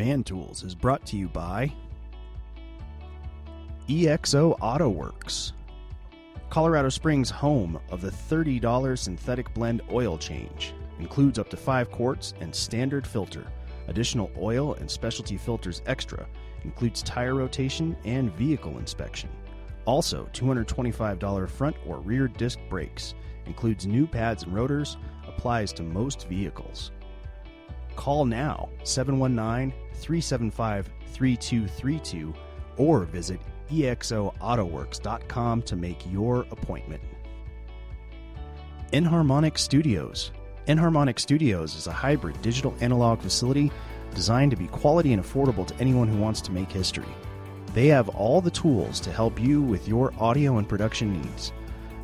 Man Tools is brought to you by EXO AutoWorks, Colorado Springs, home of the $30 synthetic blend oil change. Includes up to 5 quarts and standard filter. Additional oil and specialty filters extra. Includes tire rotation and vehicle inspection. Also, $225 front or rear disc brakes. Includes new pads and rotors. Applies to most vehicles. Call now 719 375 3232 or visit exoautoworks.com to make your appointment. Enharmonic Studios. Enharmonic Studios is a hybrid digital analog facility designed to be quality and affordable to anyone who wants to make history. They have all the tools to help you with your audio and production needs.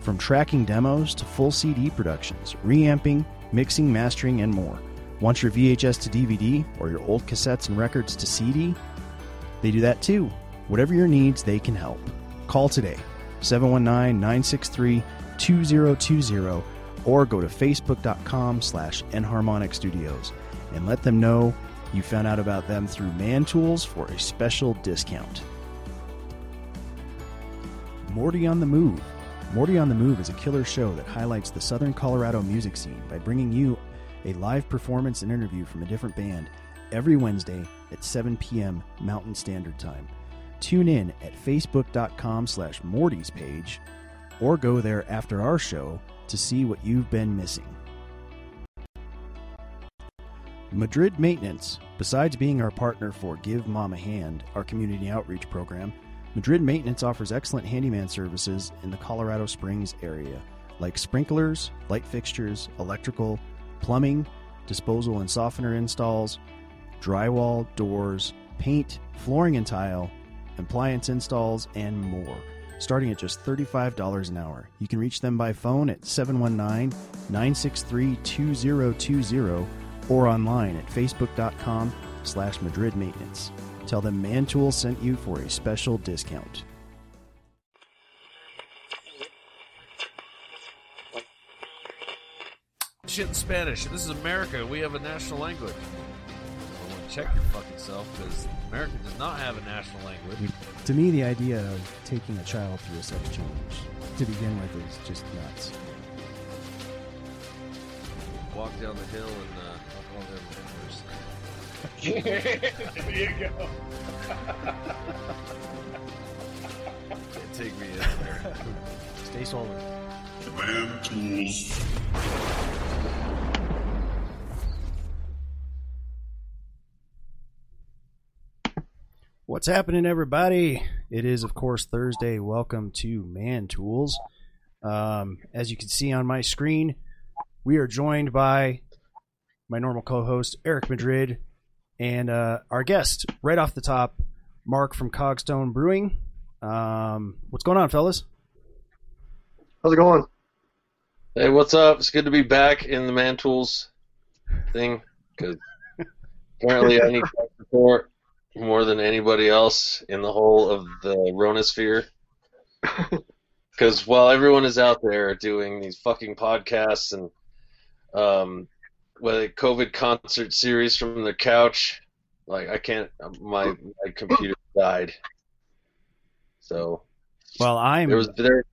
From tracking demos to full CD productions, reamping, mixing, mastering, and more. Want your VHS to DVD or your old cassettes and records to CD? They do that too. Whatever your needs, they can help. Call today 719 963 2020 or go to facebook.com slash enharmonic studios and let them know you found out about them through Man Tools for a special discount. Morty on the Move. Morty on the Move is a killer show that highlights the Southern Colorado music scene by bringing you a live performance and interview from a different band every Wednesday at 7 p.m. Mountain Standard Time. Tune in at facebook.com slash Morty's page or go there after our show to see what you've been missing. Madrid Maintenance, besides being our partner for Give Mom a Hand, our community outreach program, Madrid Maintenance offers excellent handyman services in the Colorado Springs area, like sprinklers, light fixtures, electrical, plumbing, disposal and softener installs, drywall, doors, paint, flooring and tile, appliance installs, and more. Starting at just $35 an hour. You can reach them by phone at 719 963 2020 or online at facebook.com slash Madrid Maintenance. Tell them Mantool sent you for a special discount. Shit in Spanish. This is America. We have a national language. Well, check your fucking self, because America does not have a national language. To me, the idea of taking a child through a sex change to begin with is just nuts. Walk down the hill and uh, walk all them there you go. Can't take me in there. Stay solar. Man Tools. What's happening, everybody? It is, of course, Thursday. Welcome to Man Tools. Um, as you can see on my screen, we are joined by my normal co-host Eric Madrid and uh, our guest right off the top, Mark from Cogstone Brewing. Um, what's going on, fellas? How's it going? Hey, what's up? It's good to be back in the Man Tools thing because apparently I need support more than anybody else in the whole of the Ronosphere. Because while everyone is out there doing these fucking podcasts and um, with a COVID concert series from the couch, like I can't. My my computer died. So Well, I'm there was there.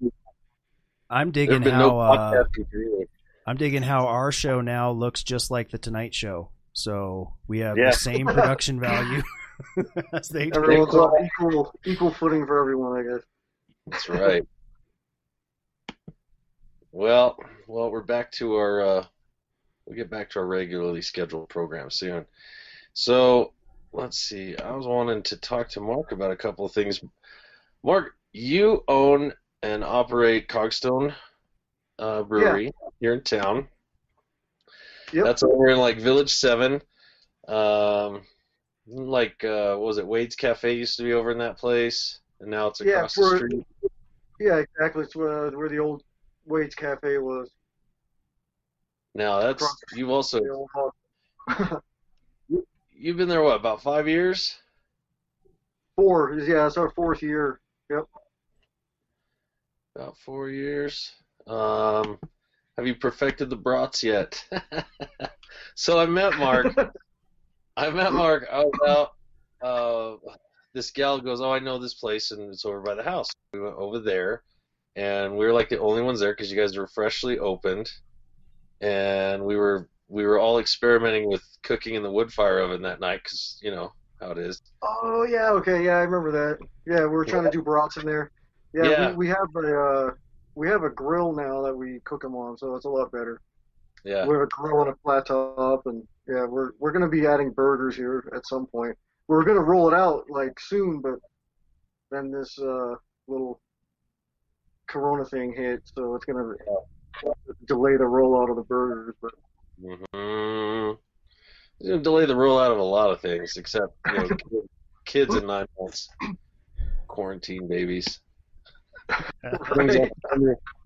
I'm digging how no uh, podcasting for you. I'm digging how our show now looks just like the Tonight Show. So we have Yeah. the same production value as they do. Everyone's on equal equal footing for everyone, I guess. That's right. well, well, we're back to our. Uh, we'll get back to our regularly scheduled program soon. So let's see. I was wanting to talk to Mark about a couple of things. Mark, you own and operate Cogstone uh, Brewery here in town. Yep. That's over in like Village Seven. Um, like uh, what was it Wade's Cafe used to be over in that place, and now it's Yeah, across the street. Yeah, exactly. It's where, where the old Wade's Cafe was. Now that's Across you've also The old hall. you've been there what about five years? Four. Yeah, it's our fourth year. Yep. About four years. Um, have you perfected the brats yet? so I met Mark. I met Mark. I was out. Uh, this gal goes, "Oh, I know this place, and it's over by the house." We went over there, and we were like the only ones there because you guys were freshly opened, and we were we were all experimenting with cooking in the wood fire oven that night because you know how it is. Oh yeah, okay, yeah, I remember that. Yeah, we were trying to do brats in there. Yeah, Yeah. We, we have a uh, we have a grill now that we cook them on, so it's a lot better. Yeah, We have a grill and a flat top, and yeah, we're we're gonna be adding burgers here at some point. We're gonna roll it out like soon, but then this uh, little Corona thing hit, so it's gonna delay the rollout of the burgers. But hmm It's gonna delay the rollout of a lot of things, except you know, kids in nine months, quarantine babies. Brings, on,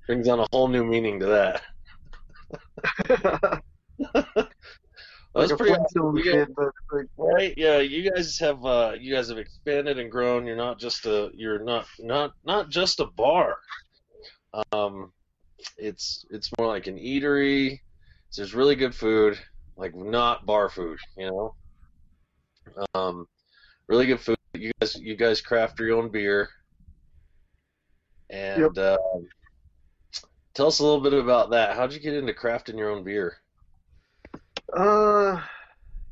brings on a whole new meaning to that. That's like pretty awesome. Kid, but like, Right? Yeah, you guys have uh, you guys have expanded and grown. You're not just a you're not not not just a bar. Um, it's it's more like an eatery. There's really good food, like not bar food, you know. Um, really good food. You guys you guys craft your own beer. And um tell us a little bit about that. How'd you get into crafting your own beer? Uh,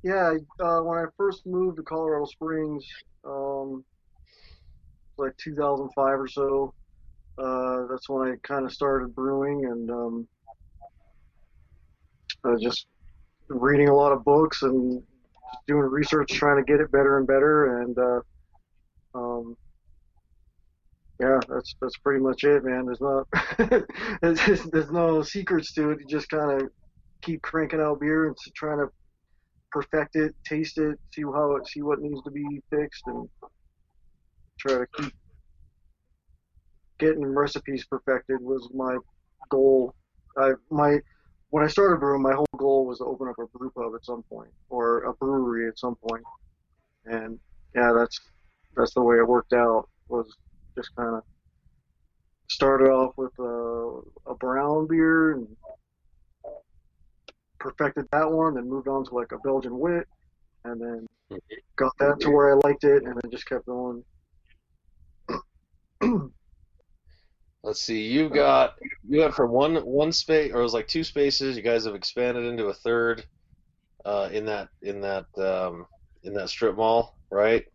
yeah. Uh, when I first moved to Colorado Springs, um, like 2005 or so, uh, that's when I kind of started brewing, and um, I was just reading a lot of books and doing research, trying to get it better and better, and uh, um, yeah, that's that's pretty much it, man. There's not, there's, there's no secrets to it. You just kind of keep cranking out beer and trying to perfect it, taste it, see how it, see what needs to be fixed, and try to keep getting recipes perfected was my goal. I my when I started brewing, my whole goal was to open up a brew pub at some point or a brewery at some point. point, and yeah, that's that's the way it worked out. Was just kind of started off with a, a brown beer and perfected that one, then moved on to like a Belgian wit, and then got that to where I liked it, and then just kept going. Let's see. You got you went from one one space, or it was like two spaces. You guys have expanded into a third uh, in that in that um, in that strip mall, right?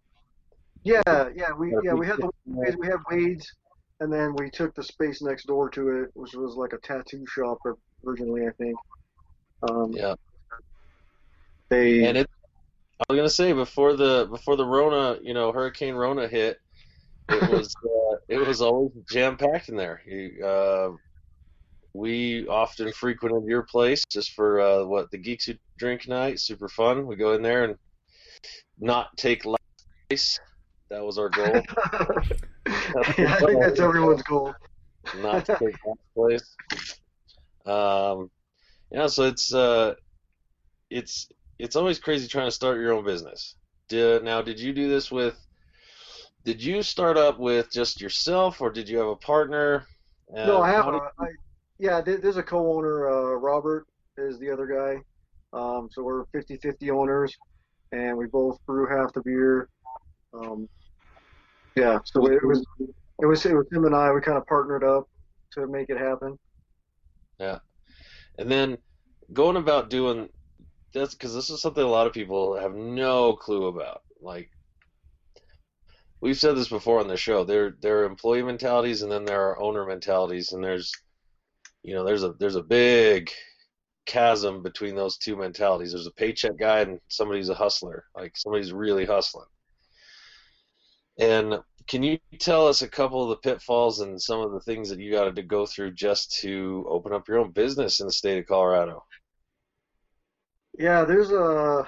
Yeah, yeah, we yeah we had the we had Wade's, and then we took the space next door to it, which was like a tattoo shop originally, I think. Um, Yeah. They And it, I was gonna say before the before the Rona, you know, Hurricane Rona hit, it was uh, it was always jam packed in there. You, uh, we often frequented your place just for uh, what the geeks who drink night, super fun. We go in there and not take place. That was our goal. yeah, I think that's everyone's goal. not to take last place. Um, yeah, so it's uh, it's it's always crazy trying to start your own business. Did, now, did you do this with? Did you start up with just yourself, or did you have a partner? Uh, No, I have. did- A, I, yeah, there's a co-owner. Uh, Robert is the other guy. Um, so we're 50-50 owners, and we both brew half the beer. Um, yeah, so it was it was it was him and I. We kind of partnered up to make it happen. Yeah, and then going about doing that's because this is something a lot of people have no clue about. Like we've said this before on the show, there there are employee mentalities and then there are owner mentalities, and there's you know there's a there's a big chasm between those two mentalities. There's a paycheck guy and somebody's a hustler, like somebody's really hustling. And can you tell us a couple of the pitfalls and some of the things that you got to go through just to open up your own business in the state of Colorado? Yeah, there's a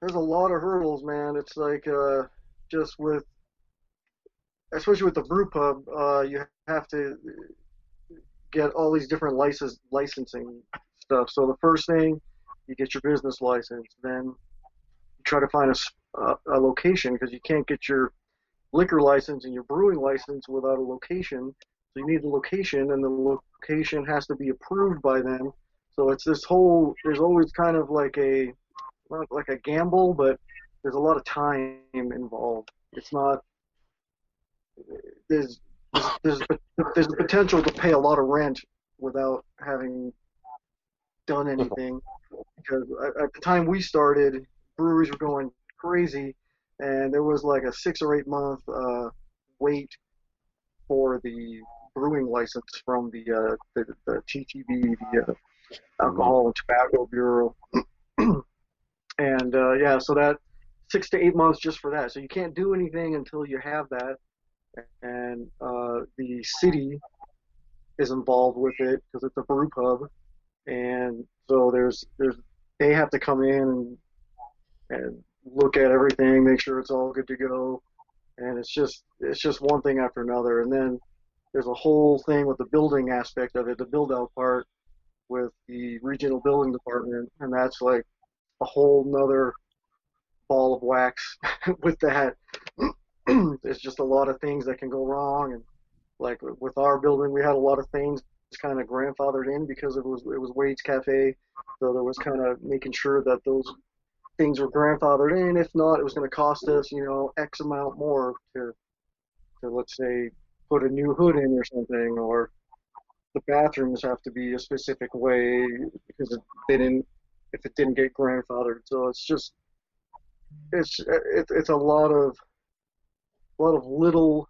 there's a lot of hurdles, man. It's like uh, just with, especially with the brew pub, uh, you have to get all these different license licensing stuff. So the first thing, you get your business license. Then you try to find a a location because you can't get your liquor license and your brewing license without a location. So you need a location, and the location has to be approved by them. So it's this whole. There's always kind of like a not like a gamble, but there's a lot of time involved. It's not there's there's there's the potential to pay a lot of rent without having done anything because at the time we started, breweries were going crazy, and there was like a six or eight month uh, wait for the brewing license from the uh, the, the TTB, the uh, Alcohol and Tobacco Bureau, and uh, yeah, so that six to eight months just for that. So you can't do anything until you have that, and uh, the city is involved with it because it's a brew pub, and so there's there's they have to come in and and look at everything, make sure it's all good to go, and it's just it's just one thing after another, and then there's a whole thing with the building aspect of it, the build out part with the regional building department, and that's like a whole nother ball of wax with that. There's just a lot of things that can go wrong, and like with our building, we had a lot of things kind of grandfathered in because it was it was Wade's Cafe, so there was kind of making sure that those things were grandfathered in. If not, it was going to cost us, you know, X amount more to to let's say put a new hood in or something, or the bathrooms have to be a specific way because they didn't if it didn't get grandfathered. So it's just it's it, it's a lot of a lot of little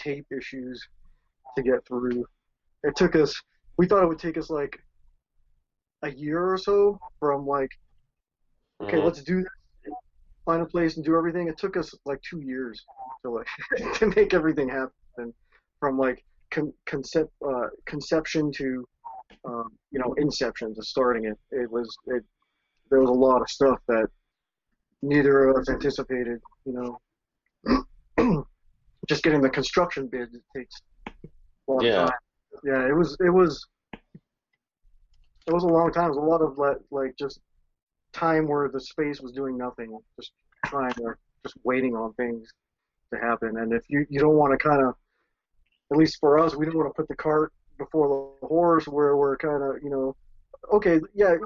tape issues to get through. It took us we thought it would take us like a year or so from like okay Mhm. let's do this find a place and do everything. It took us like two years to like to make everything happen from like con- concept uh, conception to um, you know inception to starting it. It was it there was a lot of stuff that neither of us anticipated. You know, just getting the construction bid it takes a long Yeah. time. Yeah, it was it was it was a long time. It was a lot of like, like just time where the space was doing nothing, just trying to just waiting on things to happen. And if you you don't want to kind of, at least for us, we don't want to put the cart before the horse, where we're kind of you know, okay, yeah,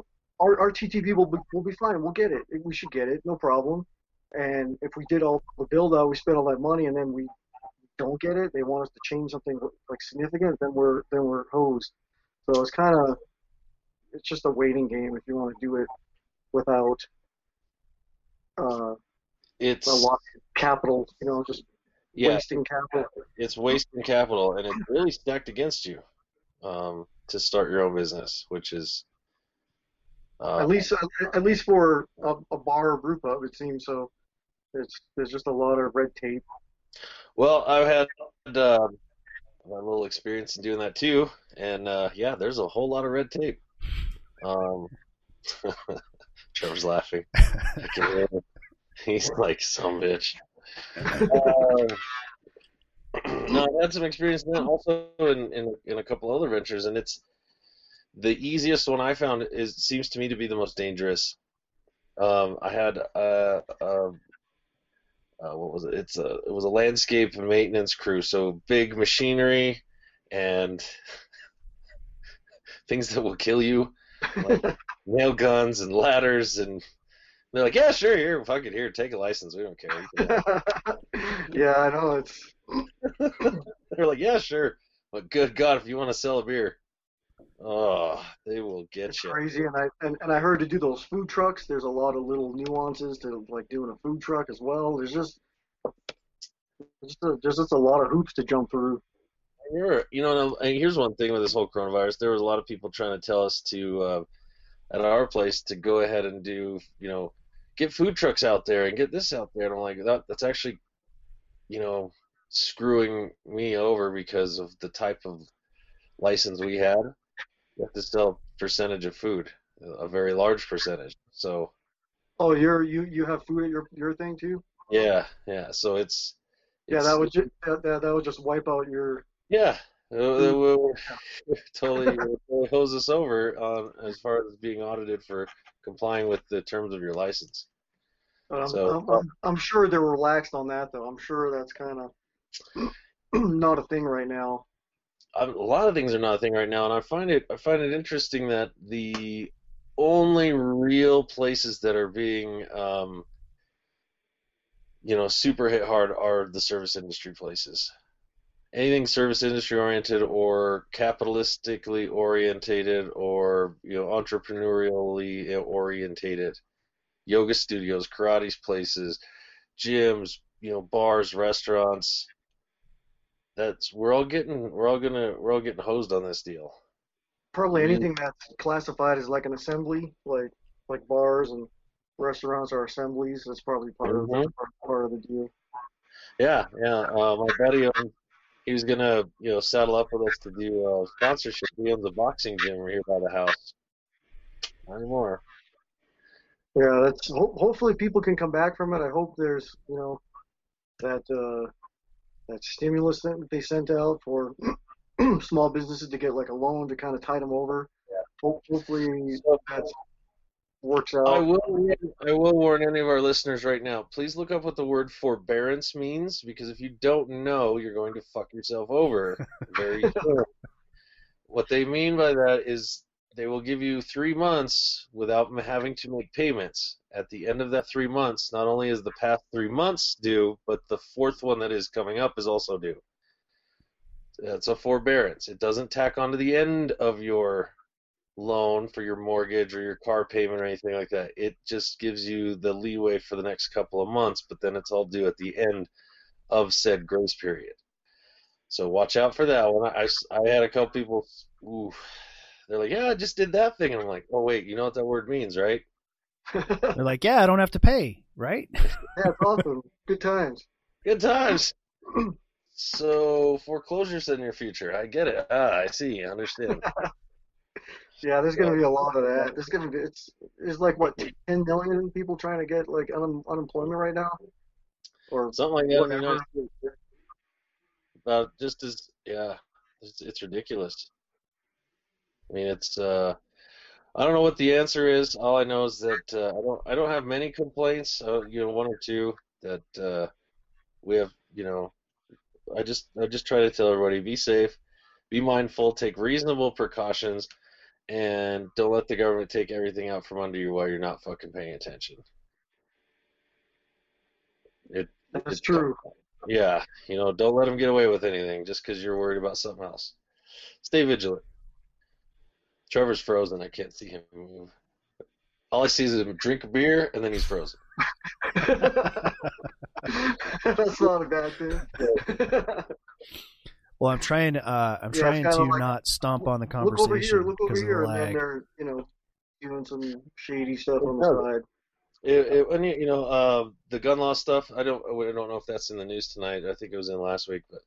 our our TTB will be, will be fine. We'll get it. We should get it, no problem. And if we did all the build out, we spent all that money, and then we don't get it, they want us to change something like significant, then we're then we're hosed. So it's kind of it's just a waiting game if you want to do it without uh, It's a lot of capital, you know, just yeah, wasting capital. it's wasting capital, and it's really stacked against you um, to start your own business, which is uh, at least at least for a, a bar or brew pub, it seems so. It's there's just a lot of red tape. Well, I've had uh, my little experience in doing that too, and uh, yeah, there's a whole lot of red tape. Um, Trevor's laughing. He's like some bitch. Uh, no, I had some experience in also in, in in a couple other ventures, and it's the easiest one I found is seems to me to be the most dangerous. Um, I had uh, uh, uh, what was it? It's a it was a landscape maintenance crew, so big machinery and things that will kill you, like nail guns and ladders, and they're like, yeah, sure, here, fuck it, here, take a license, we don't care. You can have it." yeah, I know it's They're like, yeah, sure, but good God, if you want to sell a beer, oh, they will get it's you. crazy. And I and, and I heard to do those food trucks, there's a lot of little nuances to like doing a food truck as well. There's just there's just a, there's just a lot of hoops to jump through. Sure. You know, and here's one thing with this whole coronavirus. There was a lot of people trying to tell us to, uh, at our place, to go ahead and do, you know, get food trucks out there and get this out there. And I'm like, that that's actually, you know, screwing me over because of the type of license we had. You have to sell a percentage of food, a very large percentage. So Oh, you're you you have food at your your thing too? yeah, yeah. So it's, Yeah, that would ju- that, that, that would just wipe out your. Yeah, it, it will totally, it will hose us over um, as far as being audited for complying with the terms of your license. I'm, So- I'm, um, I'm, I'm sure they're relaxed on that though. I'm sure that's kind of not a thing right now. Um, a lot of things are not a thing right now, and I find it I find it interesting that the only real places that are being um, you know, super hit hard are the service industry places. Anything service industry oriented or capitalistically orientated or you know entrepreneurially orientated, yoga studios, karate places, gyms, you know, bars, restaurants. That's we're all getting we're all gonna we're all getting hosed on this deal. Probably anything that's classified as like an assembly, like like bars and restaurants are assemblies. That's probably part of Mhm. part, of the deal. Yeah, yeah. Uh, my buddy, um, he was gonna, you know, saddle up with us to do uh, sponsorship. He owns a boxing gym right here by the house. Not anymore. Yeah, that's ho- hopefully people can come back from it. I hope there's you know that uh, that stimulus that they sent out for small businesses to get like a loan to kind of tide them over. Yeah. Ho- hopefully So, that works out. I will, warn- I will warn any of our listeners right now. Please look up what the word forbearance means, because if you don't know, you're going to fuck yourself over very soon. What they mean by that is they will give you three months without having to make payments. At the end of that three months, not only is the past three months due, but the fourth one that is coming up is also due. That's a forbearance. It doesn't tack onto the end of your loan for your mortgage or your car payment or anything like that. It just gives you the leeway for the next couple of months, but then it's all due at the end of said grace period. So watch out for that one. I, I, I had a couple people, ooh, they're like, yeah, I just did that thing. And I'm like, oh, wait, you know what that word means, right? They're like, yeah, I don't have to pay, right? Yeah, it's awesome. Good times. Good times. so foreclosures in your future. I get it. Ah, I see. I understand. Yeah, there's gonna be a lot of that. There's gonna be it's there's like what 10 million people trying to get like un, unemployment right now, or Something like that. in the Whatever. United States. About just as yeah, it's, it's ridiculous. I mean, it's uh, I don't know what the answer is. All I know is that uh, I don't I don't have many complaints. Uh, you know, one or two that uh, we have. You know, I just I just try to tell everybody be safe, be mindful, take reasonable precautions, and don't let the government take everything out from under you while you're not fucking paying attention. It that's it- true. yeah, you know, don't let them get away with anything just because you're worried about something else. Stay vigilant. Trevor's frozen. I can't see him move. All I see is him drink a beer and then he's frozen. that's not a bad thing. Well, I'm trying. Uh, I'm Yeah, trying to like, not stomp on the look over conversation here, look over because here, the and then they're you know doing some shady stuff on the side. It, it, when you, you know uh, the gun law stuff, I don't I don't know if that's in the news tonight. I think it was in last week, but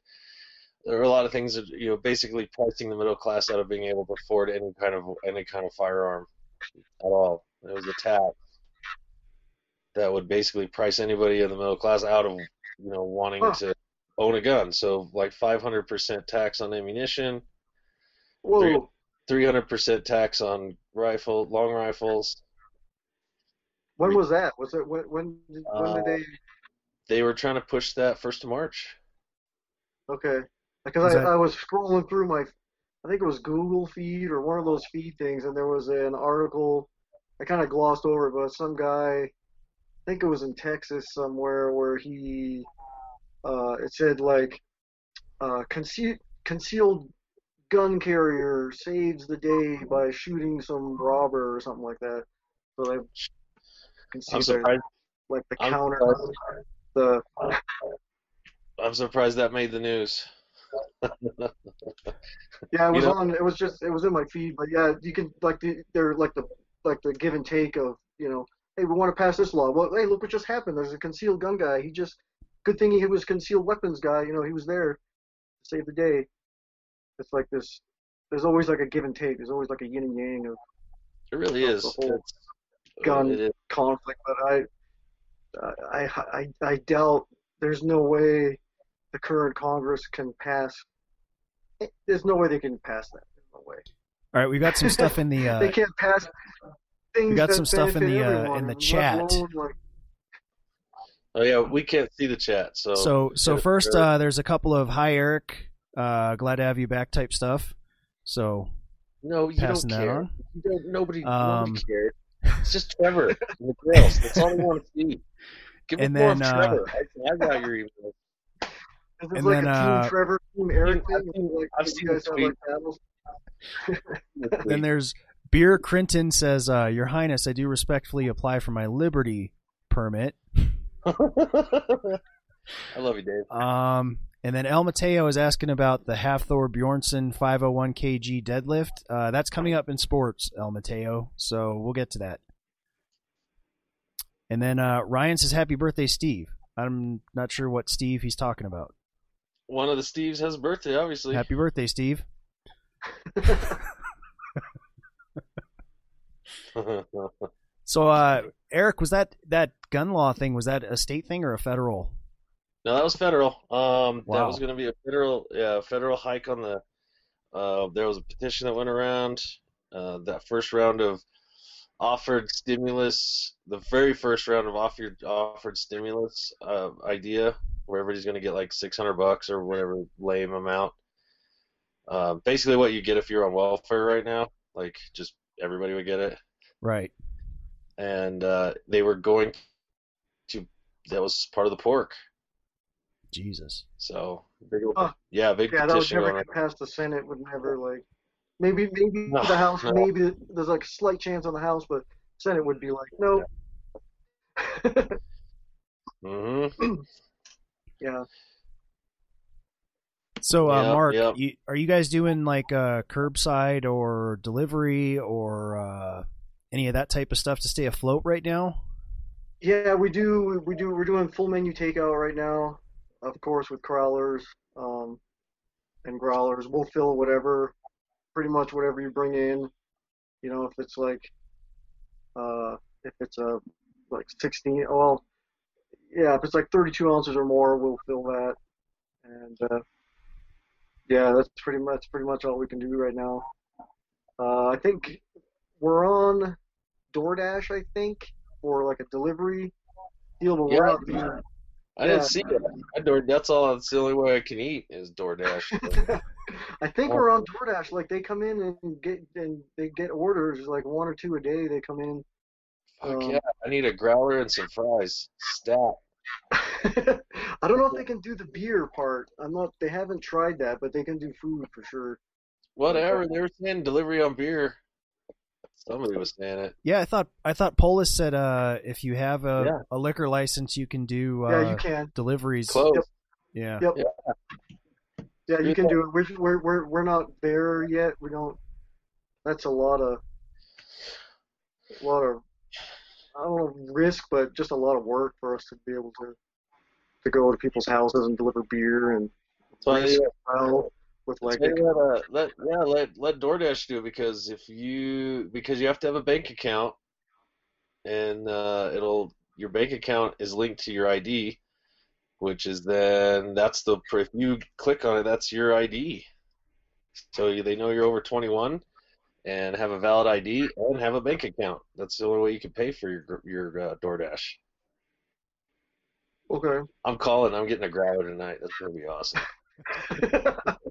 there are a lot of things that you know basically pricing the middle class out of being able to afford any kind of any kind of firearm at all. It was a tax that would basically price anybody in the middle class out of you know wanting Huh. to own a gun. So like 500% tax on ammunition, Whoa, 300% tax on rifle long rifles. when was that? Was it when when did- when Uh, did they? They were trying to push that first of March. Okay, because I, that- I was scrolling through my, I think it was Google feed or one of those feed things, and there was an article. I kind of glossed over it, but some guy, I think it was in Texas somewhere, where he, uh, it said like, uh, conceal, concealed gun carrier saves the day by shooting some robber or something like that. So they I'm concealed their, surprised. like the I'm counter, surprised. the I'm surprised that made the news. Yeah, it You was know- on. It was just. It was in my feed. But yeah, you can like the they're like the like the give and take of you know. Hey, we want to pass this law. Well, hey, look what just happened. There's a concealed gun guy. He just. Good thing he was concealed weapons guy. You know, he was there to save the day. It's like this. There's always like a give and take. There's always like a yin and yang of It really Of is. the whole It's- gun. it is. conflict. But I, I, I, I doubt there's no way the current Congress can pass. There's no way they can pass that. There's no way. All right, we got some stuff in the. they Uh, can't pass things got that some stuff in the, uh, in the chat. alone, like, Oh yeah, we can't see the chat. So so so first, uh, there's a couple of hi Eric, uh, glad to have you back type stuff. So no, you don't care. You don't, nobody, Um, nobody cares. It's just Trevor and the girls. That's all they want to see. Give And me more then, of uh, Trevor. I, I got your email. Is And like then, a uh, Team Trevor, Team Eric I've seen- like, I've seen guys have tweet. like? Then there's Beer Crinton says, uh, Your Highness, I do respectfully apply for my Liberty permit. I love you, Dave. Um, and then El Mateo is asking about the Hafthor Bjornsson 501 kg deadlift. Uh, that's coming up in sports, El Mateo. So we'll get to that. And then uh, Ryan says, Happy birthday, Steve. I'm not sure what Steve he's talking about. One of the Steves has a birthday, obviously. Happy birthday, Steve. So, uh, Eric, was that that gun law thing? Was that a state thing or a federal? No, that was federal. Um, that was going to be a federal, yeah, federal hike on the. Uh, there was a petition that went around. Uh, that first round of offered stimulus, the very first round of offered offered stimulus uh, idea, where everybody's going to get like 600 bucks or whatever lame amount. Uh, basically, what you get if you're on welfare right now, like just everybody would get it. Right. And uh, they were going to that was part of the pork Jesus. so big, Huh. yeah big Yeah, that would never on it. get past the Senate. Would never like. Maybe maybe No, the House. no. Maybe there's like a slight chance on the House, but Senate would be like, no. hmm yeah. So, uh, Yep, Mark, yep. You, are you guys doing like uh, curbside or delivery or uh, any of that type of stuff to stay afloat right now? Yeah, we do. We do. We're doing full menu takeout right now, of course, with crowlers um, and growlers. We'll fill whatever, pretty much whatever you bring in. You know, if it's like, uh, if it's a like 16, well, yeah, if it's like 32 ounces or more, we'll fill that. And uh, yeah, that's pretty much pretty much all we can do right now. Uh, I think we're on DoorDash. I think for like a delivery deal, but we're Yeah. not being I Yeah. didn't see it. I door, that's all. That's the only way I can eat is DoorDash. I think Oh. we're on DoorDash. Like they come in and get and they get orders like one or two a day. They come in. Fuck Um, yeah! I need a growler and some fries. Stat. I don't know if they can do the beer part. I'm not. They haven't tried that, but they can do food for sure. Whatever. They were saying delivery on beer. Somebody was saying it. Yeah, I thought I thought Polis said uh, if you have a, Yeah. a liquor license, you can do uh, yeah, you can. deliveries. Close. Yeah. Yep. Yeah, you can do it. We're, we're we're we're not there yet. We don't. That's a lot of a lot of I don't know risk, but just a lot of work for us to be able to to go to people's houses and deliver beer and So yeah, well with like you uh, let yeah let let DoorDash do it because if you because you have to have a bank account and uh, it'll your bank account is linked to your ID, which is then that's the if you click on it that's your ID, so you- they know you're over 21 and have a valid ID and have a bank account. That's the only way you can pay for your your uh, DoorDash. okay. I'm calling. I'm getting a growler tonight. That's gonna be awesome.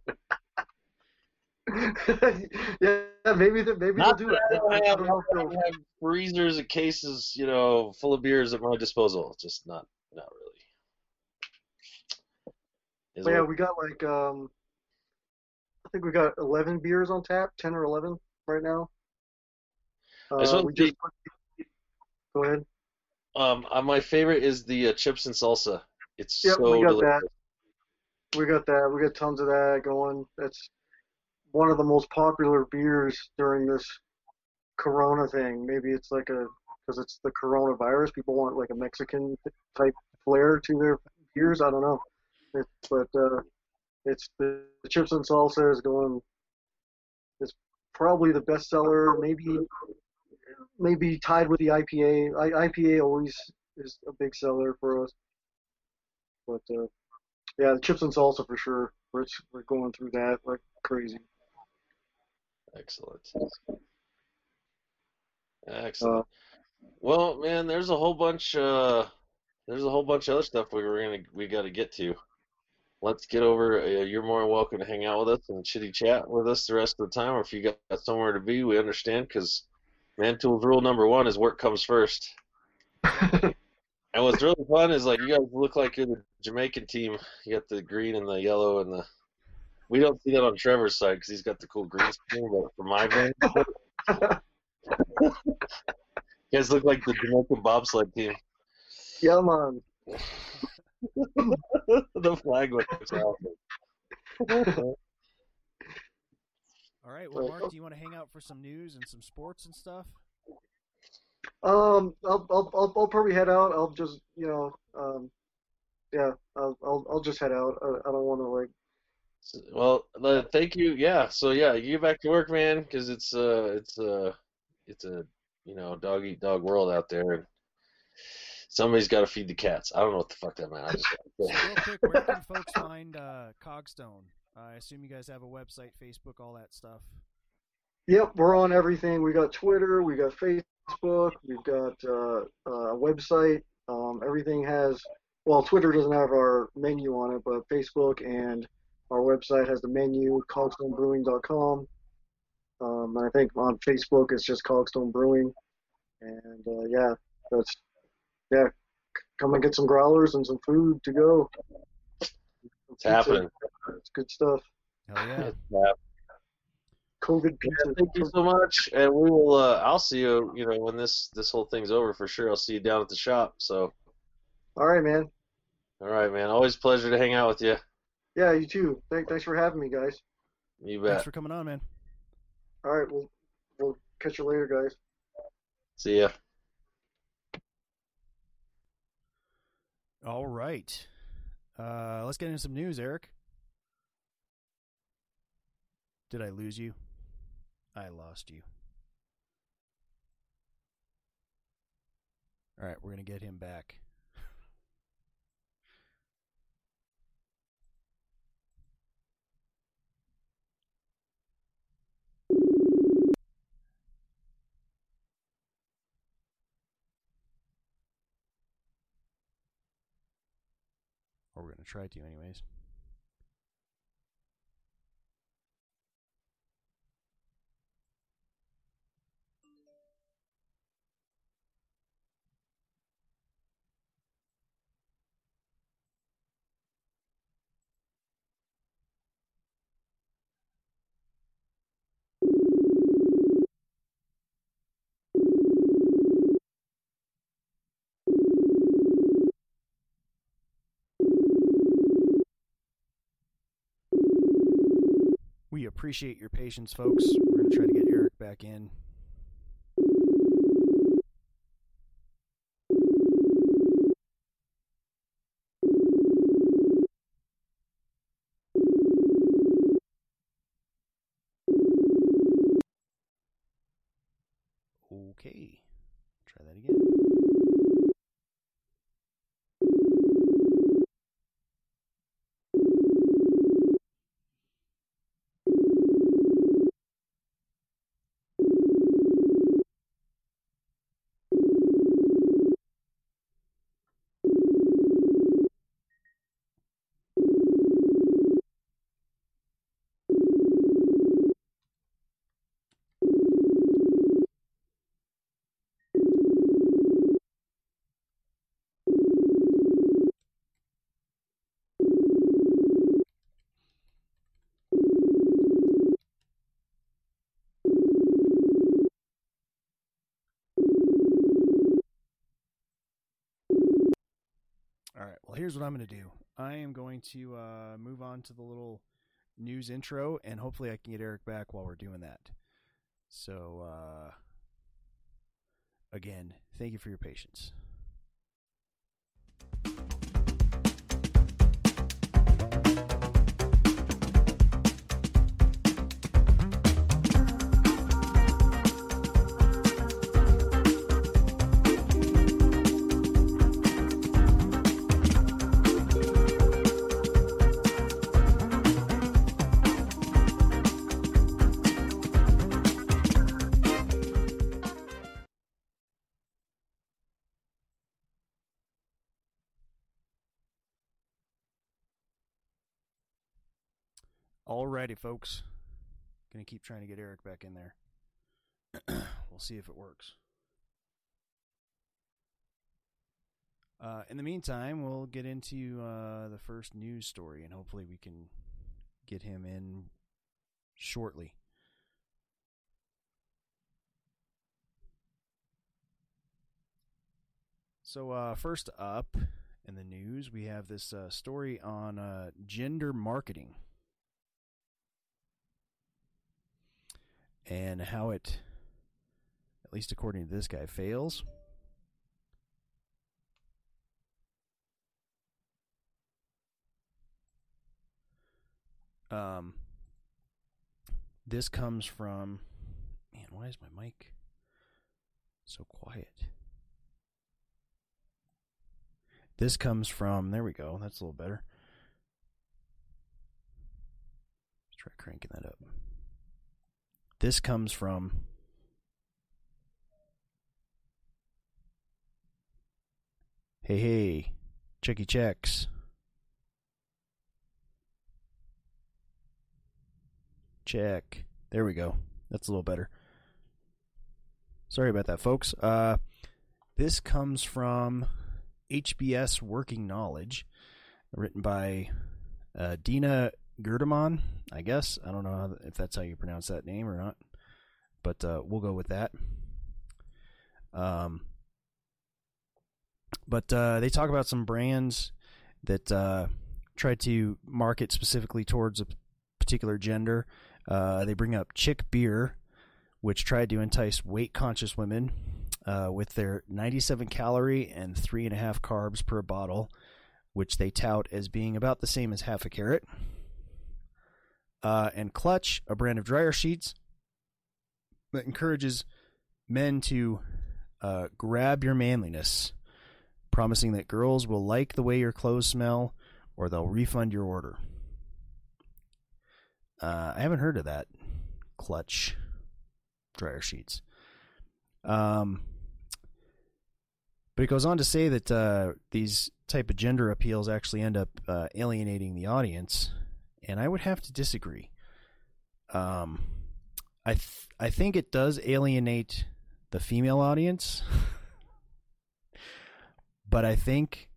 yeah, maybe they, maybe Not they'll do that it. I have, don't know I don't have freezers and cases, you know, full of beers at my disposal. Just not, not really. Yeah, we got like um, I think we got 11 beers on tap, 10 or 11 right now. Uh, we just go ahead. um, uh, my favorite is the uh, chips and salsa. It's Yep, so we got delicious. that. We got that. We got tons of that going. That's one of the most popular beers during this Corona thing. Maybe it's like a because it's the coronavirus. People want like a Mexican type flair to their beers. I don't know, it, but uh, it's the, the chips and salsa is going. It's probably the best seller. Maybe maybe tied with the IPA. I, IPA always is a big seller for us. But uh, yeah, the chips and salsa for sure. We're we're going through that like crazy. Excellent. Excellent. well, man, there's a whole bunch. Uh, there's a whole bunch of other stuff we were gonna we got to get to. Let's get over. Uh, you're more than welcome to hang out with us and chitty chat with us the rest of the time. Or if you got somewhere to be, we understand. Because Man Tools rule number one is work comes first. And what's really fun is like you guys look like you're the Jamaican team. You got the green and the yellow and the. We don't see that on Trevor's side because he's got the cool green screen, but for my van, you guys look like the Jamaican bobsled team. Yeah, man. the flag looks awesome. All right. Well, Mark, do you want to hang out for some news and some sports and stuff? Um, I'll, I'll, I'll, I'll probably head out. I'll just, you know, um, yeah, I'll, I'll, I'll just head out. I, I don't want to like. Well, uh, thank you. Yeah. So yeah, you get back to work, man, because it's uh, it's uh, it's a you know dog eat dog world out there, and somebody's got to feed the cats. I don't know what the fuck that meant. I just So real quick, where can folks find uh, Cogstone? I assume you guys have a website, Facebook, all that stuff. Yep, we're on everything. We got Twitter, we got Facebook, we've got uh, uh, a website. Um, everything has. Well, Twitter doesn't have our menu on it, but Facebook and our website has the menu, cogstonebrewing.com. Um, and I think on Facebook it's just Cogstone Brewing. And uh, yeah, that's yeah. Come and get some growlers and some food to go. it's happening. It's good stuff. Hell yeah. It's happening. COVID Yeah, thank you so much, and we will. Uh, I'll see you. You know, when this this whole thing's over, for sure. I'll see you down at the shop. So, All right, man. all right, man. Always a pleasure to hang out with you. Yeah, you too. Thank, thanks for having me, guys. You bet. Thanks for coming on, man. All right, we'll we'll catch you later, guys. See ya. All right. Uh, let's get into some news, Eric. Did I lose you? I lost you. All right, we're going to get him back. To try to, anyways. We appreciate your patience, folks. We're going to try to get Eric back in. Okay. Try that again. All right. Well, here's what I'm going to do. I am going to uh, move on to the little news intro, and hopefully, I can get Eric back while we're doing that. So, uh, again, thank you for your patience. Alrighty, folks. Gonna keep trying to get Eric back in there. we'll see if it works. Uh, in the meantime, we'll get into uh, the first news story, and hopefully, we can get him in shortly. So, uh, first up in the news, we have this uh, story on uh, gender marketing and how it, at least according to this guy, fails. Um, this comes from, man, why is my mic so quiet? This comes from, there we go, that's a little better. Let's try cranking that up. This comes from Hey, hey, checky checks. Check. There we go. That's a little better. Sorry about that, folks. Uh, this comes from HBS Working Knowledge, written by uh, Dina Gerdeman, I guess. I don't know if that's how you pronounce that name or not, but uh, we'll go with that. Um, but uh, they talk about some brands that uh, try to market specifically towards a particular gender. Uh, they bring up Chick Beer, which tried to entice weight conscious women uh, with their 97 calorie and three and a half carbs per bottle, which they tout as being about the same as half a carrot. Uh, and Clutch, a brand of dryer sheets that encourages men to uh, grab your manliness, promising that girls will like the way your clothes smell or they'll refund your order. Uh, I haven't heard of that. Clutch dryer sheets. Um, but it goes on to say that uh, these type of gender appeals actually end up uh, alienating the audience, and I would have to disagree. Um, I th- I think it does alienate the female audience, but I think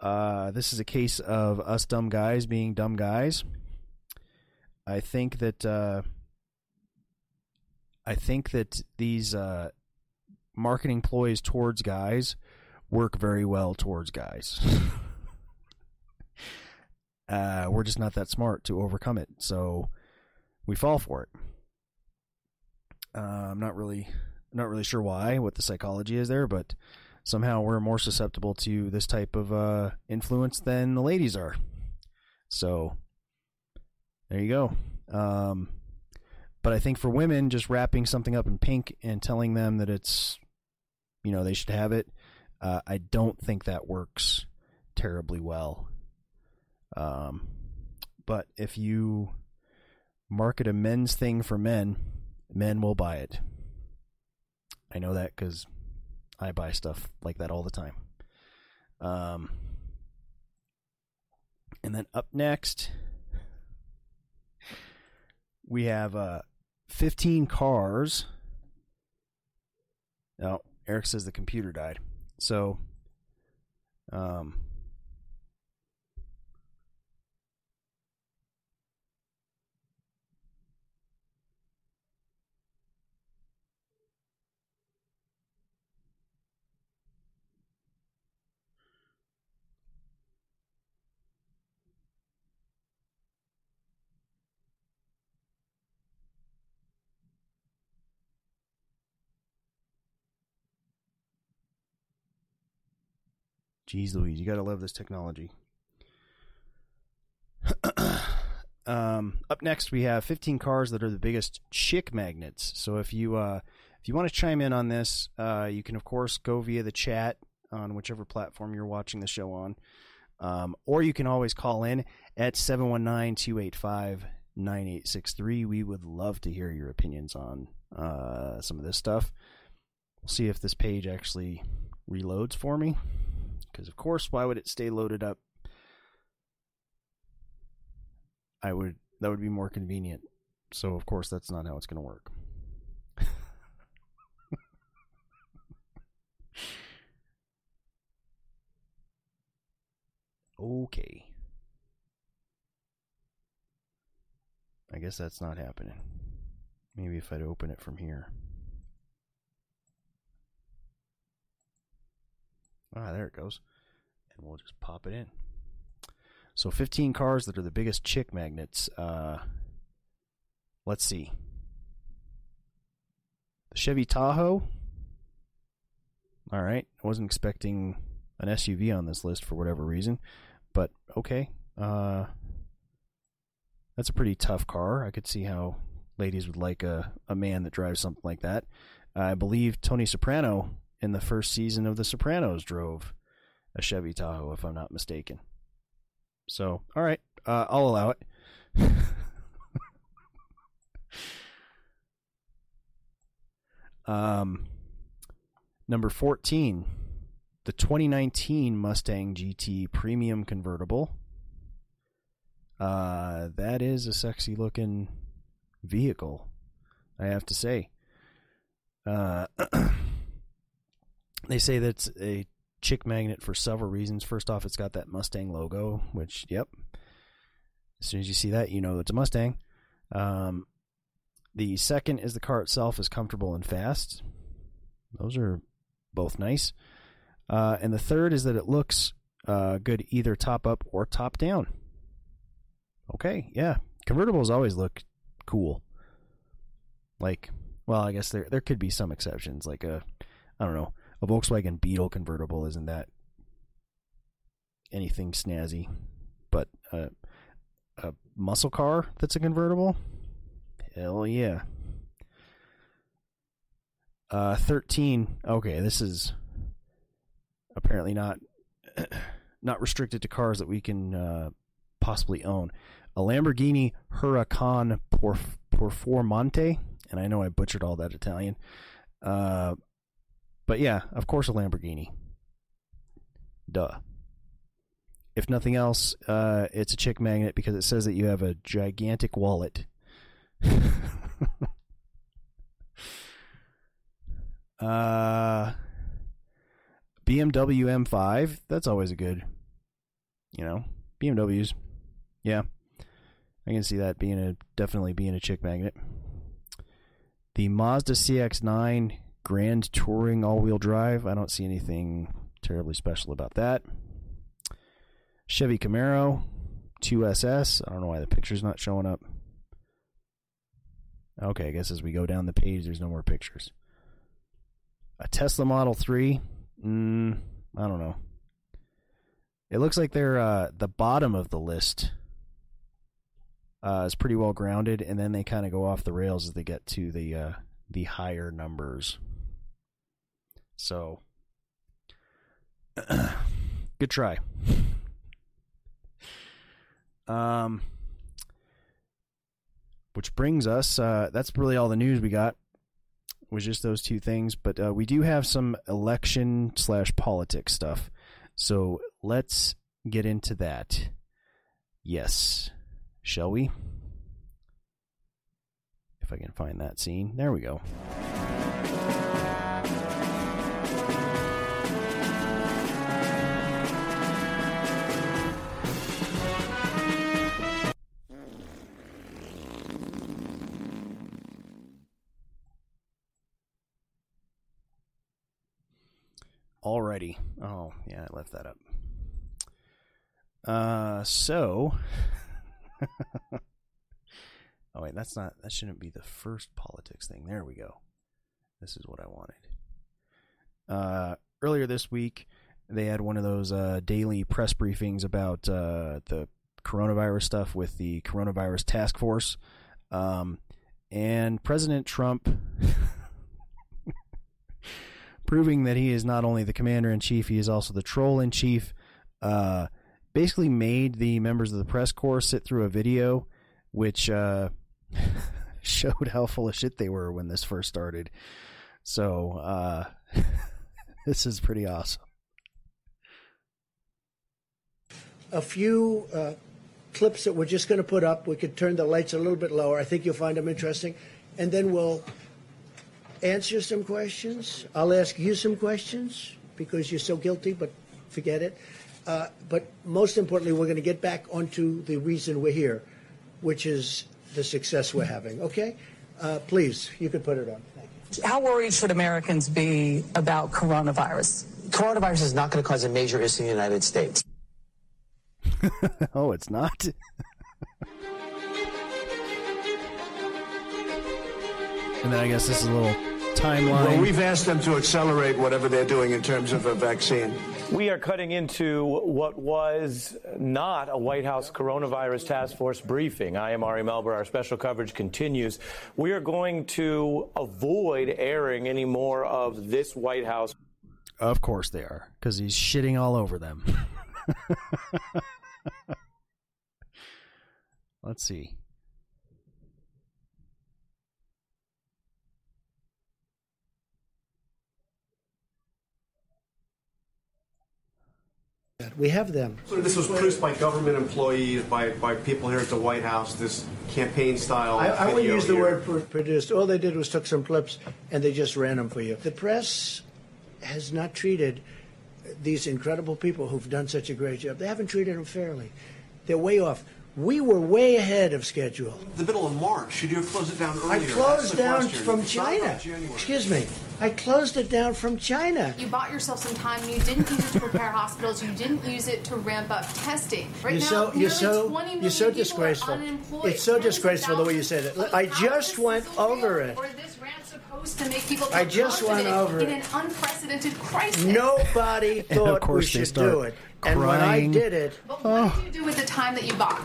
uh, this is a case of us dumb guys being dumb guys. I think that uh, I think that these uh, marketing ploys towards guys work very well towards guys. uh, we're just not that smart to overcome it, so we fall for it. Uh, I'm not really not really sure why, what the psychology is there, but somehow we're more susceptible to this type of uh, influence than the ladies are. So there you go. Um, but I think for women, just wrapping something up in pink and telling them that it's, you know, they should have it, uh, I don't think that works terribly well. Um, but if you market a men's thing for men, men will buy it. I know that because I buy stuff like that all the time. Um, and then up next, we have uh, 15 cars. Now, Eric says the computer died. So, um, Jeez Louise, you gotta love this technology. um, up next, we have 15 cars that are the biggest chick magnets. So if you uh, if you want to chime in on this, uh, you can of course go via the chat on whichever platform you're watching the show on, um, or you can always call in at 719-285-9863. We would love to hear your opinions on uh, some of this stuff. We'll see if this page actually reloads for me. Because, of course, why would it stay loaded up? I would, that would be more convenient. So, of course, that's not how it's going to work. okay. I guess that's not happening. Maybe if I'd open it from here. Ah, there it goes. And we'll just pop it in. So 15 cars that are the biggest chick magnets. Uh, let's see. The Chevy Tahoe. All right. I wasn't expecting an SUV on this list for whatever reason, but okay. Uh, that's a pretty tough car. I could see how ladies would like a, a man that drives something like that. I believe Tony Soprano in the first season of The Sopranos drove a Chevy Tahoe, if I'm not mistaken. So, all right, uh, I'll allow it. um, number 14, the 2019 Mustang GT Premium Convertible. Uh, that is a sexy looking vehicle, I have to say. Uh, they say that's a chick magnet for several reasons. First off, it's got that Mustang logo, which, yep. As soon as you see that, you know it's a Mustang. Um, the second is the car itself is comfortable and fast. Those are both nice. Uh, and the third is that it looks uh, good either top up or top down. Okay, yeah. Convertibles always look cool. Like, well, I guess there there could be some exceptions. Like a, I don't know, a Volkswagen Beetle convertible isn't that anything snazzy, but a muscle car that's a convertible, hell yeah. Uh, thirteen. Okay, this is apparently not not restricted to cars that we can uh, possibly own. A Lamborghini Huracan Performante, and I know I butchered all that Italian. Uh, but yeah, of course, a Lamborghini. Duh. If nothing else, uh, it's a chick magnet because it says that you have a gigantic wallet. uh, BMW M5. That's always a good, you know, BMWs. Yeah, I can see that being a definitely being a chick magnet. The Mazda CX-9 Grand Touring all-wheel drive. I don't see anything terribly special about that. Chevy Camaro 2SS. I don't know why the picture's not showing up. Okay, I guess as we go down the page, there's no more pictures. A Tesla Model 3. Mm, I don't know. It looks like they're uh, the bottom of the list uh, is pretty well grounded, and then they kind of go off the rails as they get to the uh, the higher numbers. So, good try. Um, which brings us. Uh, that's really all the news we got. Was just those two things, but uh, we do have some election slash politics stuff. So let's get into that. Yes, shall we? If I can find that scene, there we go. Alrighty. Oh, yeah, I left that up. Uh, so. oh, wait, that's not. That shouldn't be the first politics thing. There we go. This is what I wanted. Uh, earlier this week, they had one of those uh, daily press briefings about uh, the coronavirus stuff with the coronavirus task force. Um, and President Trump proving that he is not only the commander in chief, he is also the troll in chief. Uh, basically, made the members of the press corps sit through a video, which uh, showed how full of shit they were when this first started. So uh, this is pretty awesome. A few uh, clips that we're just going to put up. We could turn the lights a little bit lower. I think you'll find them interesting, and then we'll answer some questions. I'll ask you some questions because you're so guilty, but forget it. Uh, but most importantly, we're going to get back onto the reason we're here, which is the success we're having. Okay, uh, please, you can put it on. Thank you. How worried should Americans be about coronavirus? Coronavirus is not going to cause a major issue in the United States. oh, it's not. and then I guess this is a little timeline. Well, we've asked them to accelerate whatever they're doing in terms of a vaccine. We are cutting into what was not a White House coronavirus task force briefing. I am Ari Melber. Our special coverage continues. We are going to avoid airing any more of this White House. Of course they are, because he's shitting all over them. Let's see. We have them. So this was produced by government employees, by, by people here at the White House, this campaign style. I, I wouldn't video use the word pro- produced. All they did was took some clips and they just ran them for you. The press has not treated these incredible people who've done such a great job. They haven't treated them fairly. They're way off. We were way ahead of schedule. The middle of March. Should you have closed it down earlier? I closed the down question. from China. Excuse me. I closed it down from China. You bought yourself some time. You didn't use it to prepare hospitals. You didn't use it to ramp up testing. Right You're now, so nearly you're so 20 million you're so people are disgraceful. unemployed. It's so disgraceful the way you thousands said it. of I just went This over real, it. Or this rant supposed to make people I just went confident over in it. an unprecedented crisis. Nobody And of thought we course they should start do it. And when I did it, But what oh. did you do with the time that you bought?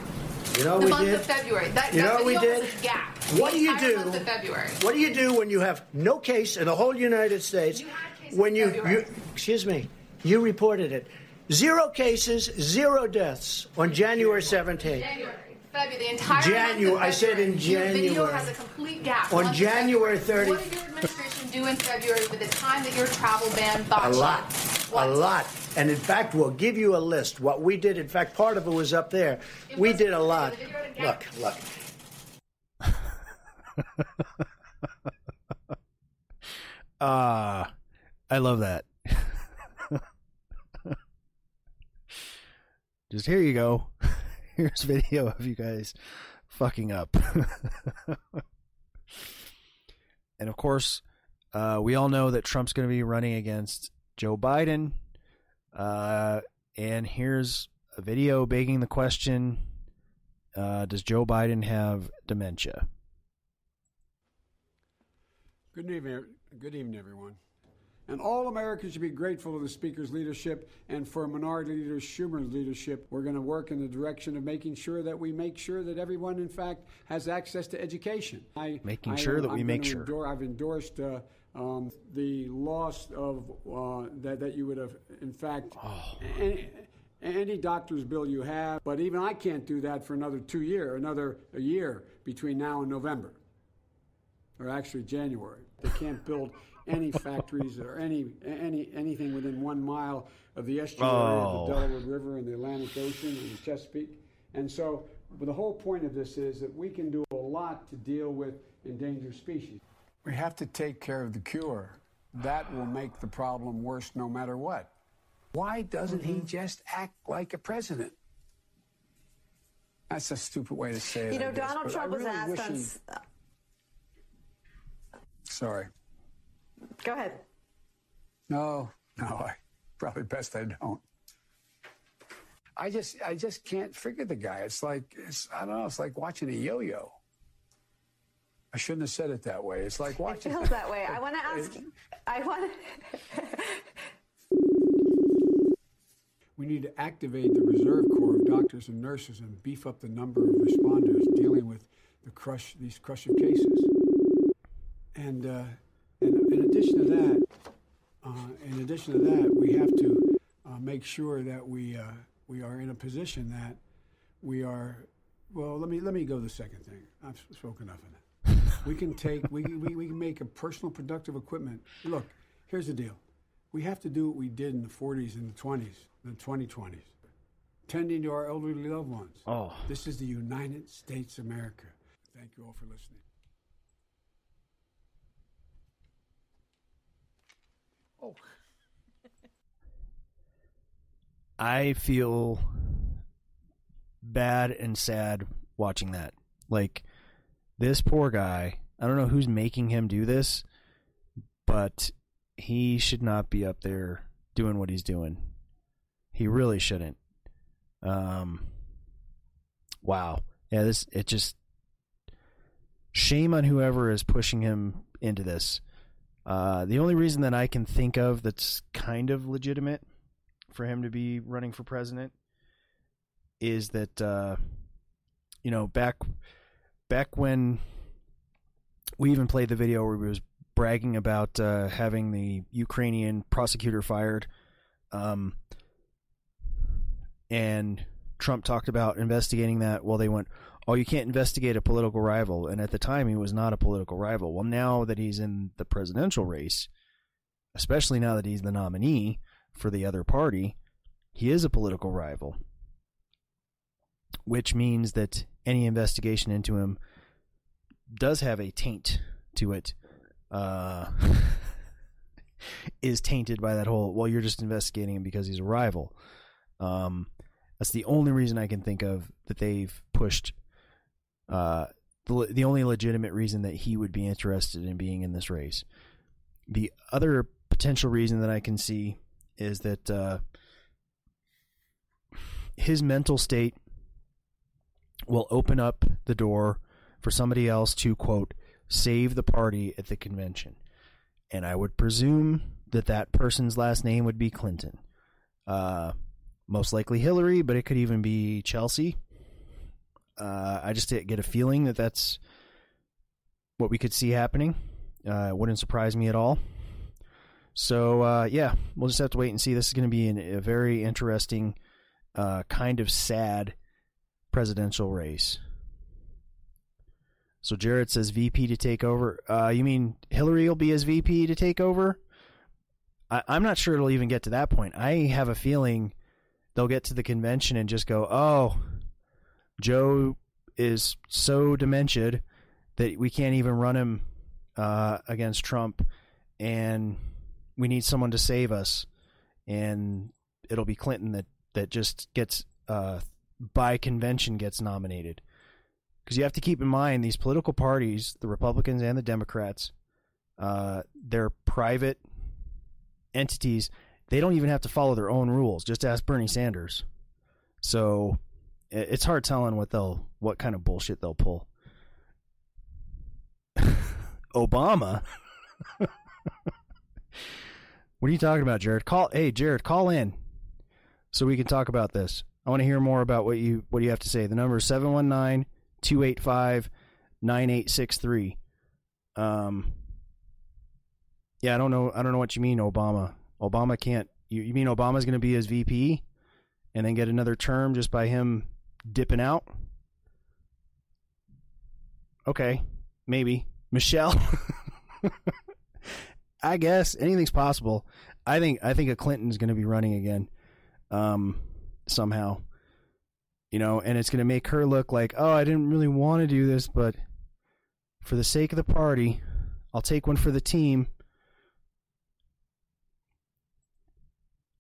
you know the we month did. of February. That, You that know what we did? was a gap. What do you do? Month of February. What do you do when you have no case in the whole United States? You had cases when in you, you excuse me, you reported it. Zero cases, zero deaths on January 17th. January, February, the entire January- month of I said in February. Your video January. has a complete gap. On Month January February. 30 What did your administration do in February with the time that your travel ban bought A lot. What? A lot. And in fact, we'll give you a list. What we did, in fact, part of it was up there. It We did a lot. video, the video Look, look. Ah, I love that. Just here you go. Here's video of you guys fucking up. and of course, uh, we all know that Trump's going to be running against Joe Biden. Uh, and here's a video begging the question uh, Does Joe Biden have dementia? Good evening, good evening, everyone. And all Americans should be grateful to the Speaker's leadership and for Minority Leader Schumer's leadership. We're going to work in the direction of making sure that we make sure that everyone, in fact, has access to education. I, Making I, sure that we I'm make sure. endor- I've endorsed uh, um, the loss of uh, that that you would have, in fact, Oh. any, any doctor's bill you have. But even I can't do that for another two year, another a year between now and November or actually January. They can't build any factories or any any anything within one mile of the estuary Oh. of the oh. Delaware River and the Atlantic Ocean and the Chesapeake. And so, the whole point of this is that we can do a lot to deal with endangered species. We have to take care of the cure. That will make the problem worse no matter what. Why doesn't he mm-hmm. just act like a president? That's a stupid way to say it. You know, I guess, Donald but I Trump was really asked on. he- Sorry. Go ahead. No, no, I probably best I don't. I just I just can't figure the guy. It's like it's I don't know, it's like watching a yo-yo. I shouldn't have said it that way. It's like watching. It watching feels that way. I want to ask. I want. We need to activate the reserve corps of doctors and nurses and beef up the number of responders dealing with the crush these crush of cases. And uh, in, addition to that, uh, in addition to that, we have to uh, make sure that we uh, we are in a position that we are. Well, let me let me go to the second thing. I've spoken enough of that. We can take we, we we can make a personal productive equipment. Look, here's the deal. We have to do what we did in the 40s and the 20s, the 2020s, tending to our elderly loved ones. Oh. This is the United States of America. Thank you all for listening. Oh. I feel bad and sad watching that. Like this poor guy, I don't know who's making him do this, but he should not be up there doing what he's doing. He really shouldn't. Um wow. Yeah, this it just shame on whoever is pushing him into this. Uh, the only reason that I can think of that's kind of legitimate for him to be running for president is that uh, you know back back when we even played the video where he was bragging about uh, having the Ukrainian prosecutor fired, um, and Trump talked about investigating that. Well, they went, "Oh, you can't investigate a political rival," and at the time he was not a political rival. Well, now that he's in the presidential race, especially now that he's the nominee for the other party, he is a political rival which means that any investigation into him does have a taint to it. Uh, is tainted by that whole. Well, you're just investigating him because he's a rival. Um, that's the only reason I can think of that they've pushed. Uh, the the only legitimate reason that he would be interested in being in this race. The other potential reason that I can see is that uh, his mental state will open up the door for somebody else to quote save the party at the convention. And i would presume that that person's last name would be clinton. Uh, most likely hillary but it could even be chelsea uh, i just get a feeling that that's what we could see happening uh, it wouldn't surprise me at all so uh, yeah we'll just have to wait and see this is going to be an, a very interesting uh, kind of sad presidential race. So Jared says VP to take over. Uh, you mean Hillary will be as VP to take over? I, I'm not sure it'll even get to that point. I have a feeling they'll get to the convention and just go, "Oh, Joe is so demented that we can't even run him uh, against Trump, and we need someone to save us." And it'll be Clinton that that just gets uh, by convention gets nominated. Because you have to keep in mind these political parties, the Republicans and the Democrats, uh, they're private entities. They don't even have to follow their own rules. Just ask Bernie Sanders. So it's hard telling what they'll what kind of bullshit they'll pull. Obama. what are you talking about, Jared? Call hey Jared, call in so we can talk about this. I want to hear more about what you what you have to say. The number is 719-285-9863. Um Yeah, I don't know I don't know what you mean Obama. Obama can't you, you mean Obama's going to be his VP and then get another term just by him dipping out? Okay, maybe. Michelle I guess anything's possible. I think I think a Clinton's going to be running again. Um somehow. You know, and it's going to make her look like, oh, I didn't really want to do this, but for the sake of the party, I'll take one for the team.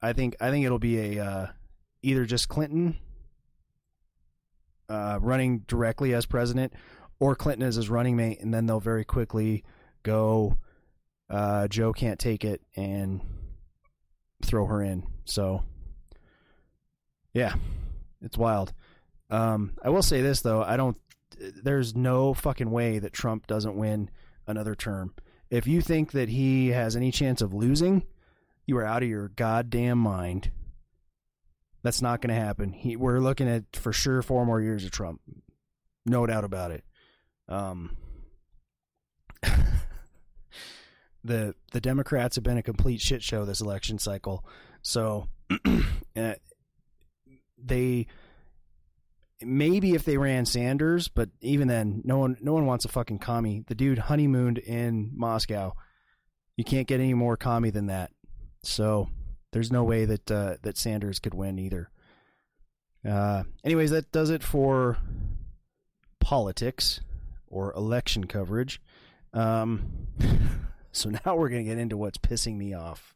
I think I think it'll be a uh, either just Clinton uh, running directly as president, or Clinton as his running mate, and then they'll very quickly go. Uh, Joe can't take it and throw her in. So yeah, it's wild. Um, I will say this though, I don't. There's no fucking way that Trump doesn't win another term. If you think that he has any chance of losing, you are out of your goddamn mind. That's not going to happen. He, we're looking at for sure four more years of Trump, no doubt about it. Um, the the Democrats have been a complete shit show this election cycle. So uh, they maybe if they ran Sanders, but even then, no one no one wants a fucking commie. The dude honeymooned in Moscow. You can't get any more commie than that. So there's no way that uh, that Sanders could win either. Uh, anyways, that does it for politics or election coverage. Um, so now we're gonna get into what's pissing me off.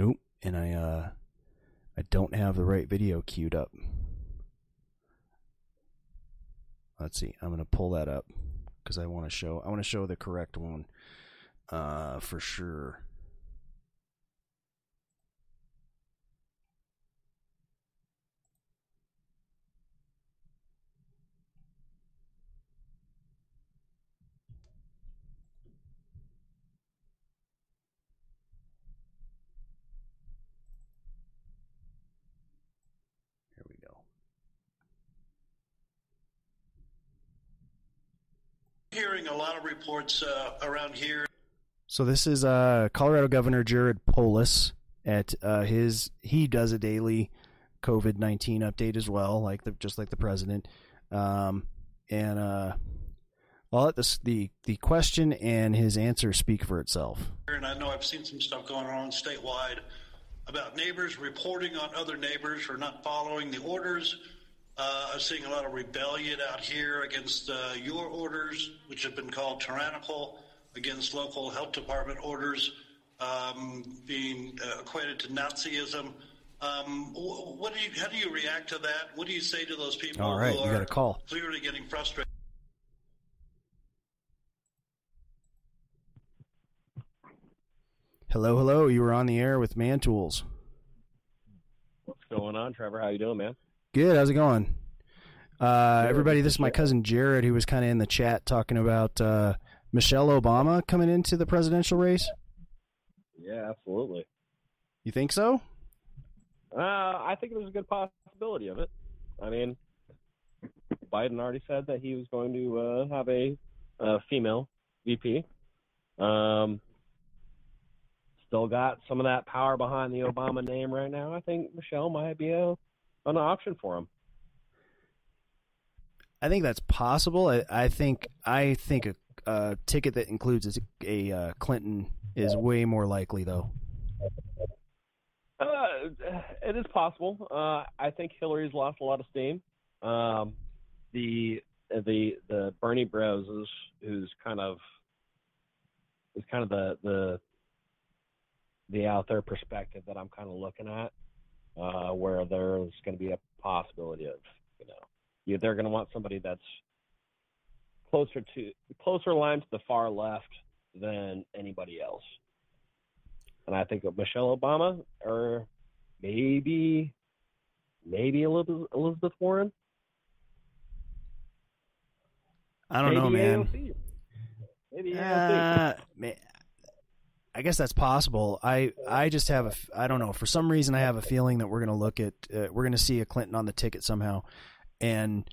Oop, and I uh I don't have the right video queued up. Let's see. I'm gonna pull that up because I want to show I want to show the correct one uh for sure. Here we go. Hearing a lot of reports uh, around here. So this is uh, Colorado Governor Jared Polis at uh, his he does a daily COVID nineteen update as well, like the just like the president. Um, and uh, I'll let this the the question and his answer speak for itself. And I know I've seen some stuff going on statewide about neighbors reporting on other neighbors for not following the orders. Uh, I'm seeing a lot of rebellion out here against uh, your orders, which have been called tyrannical, against local health department orders, um, being uh, equated to Nazism. Um, what do you, how do you react to that? What do you say to those people All right, who you are got a call. clearly getting frustrated? Hello, hello. You were on the air with Man Tools. What's going on, Trevor? How you doing, man? Good. How's it going? Uh, everybody, this is my cousin Jared, who was kind of in the chat talking about uh, Michelle Obama coming into the presidential race. Yeah, absolutely. You think so? Uh, I think there's a good possibility of it. I mean, Biden already said that he was going to uh, have a, a female VP. Um, still got some of that power behind the Obama name right now. I think Michelle might be a an option for him. I think that's possible. I, I think I think a, a ticket that includes a, a uh, Clinton is way more likely, though. Uh, it is possible. Uh, I think Hillary's lost a lot of steam. Um, the the the Bernie Bros is who's kind of is kind of the the the out there perspective that I'm kind of looking at, uh, where there's going to be a possibility of you know you, they're going to want somebody that's closer to closer line to the far left than anybody else. And I think of Michelle Obama or maybe maybe Elizabeth, Elizabeth Warren. I don't know, Maybe man. AOC. Maybe Uh, ma- I guess that's possible. I I just have a I don't know. For some reason, I have a feeling that we're going to look at uh, we're going to see a Clinton on the ticket somehow, and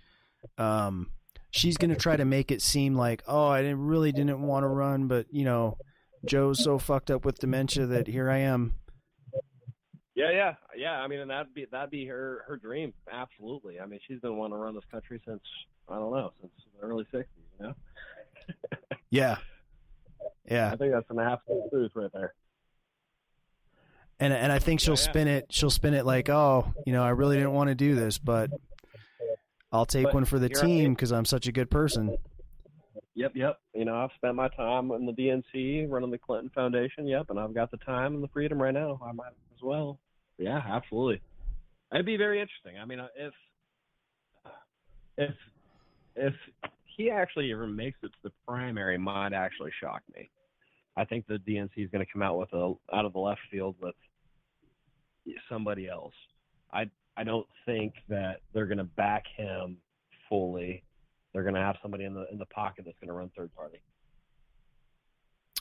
um, she's going to try to make it seem like oh, I didn't really didn't want to run, but you know, Joe's so fucked up with dementia that here I am. Yeah, yeah, yeah. I mean, and that'd be that'd be her her dream. Absolutely. I mean, she's been wanting to run this country since I don't know since the early '60s. You know. Yeah, yeah. I think that's an absolute truth right there. and and I think she'll spin it. She'll spin it like, oh, you know, I really didn't want to do this, but I'll take But one for the team because I'm such a good person. Yep, yep. You know, I've spent my time in the DNC running the Clinton Foundation. Yep, and I've got the time and the freedom right now. I might as well. Yeah, absolutely. It'd be very interesting. I mean, uh, if if if he actually ever makes it to the primary, might actually shock me. I think the DNC is going to come out with a out of the left field with somebody else. I I don't think that they're going to back him fully. They're going to have somebody in the in the pocket that's going to run third party.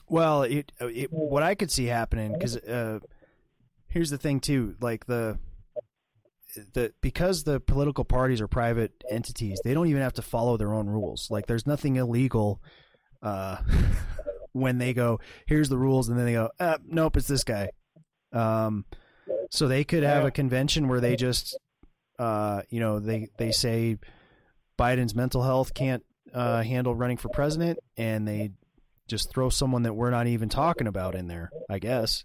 Well, it, it what I could see happening because uh, here's the thing too, like the the because the political parties are private entities, they don't even have to follow their own rules. Like there's nothing illegal uh, when they go, here's the rules, and then they go, uh, nope, it's this guy. Um, so they could have a convention where they just, uh, you know, they they say Biden's mental health can't uh, handle running for president, and they just throw someone that we're not even talking about in there. I guess.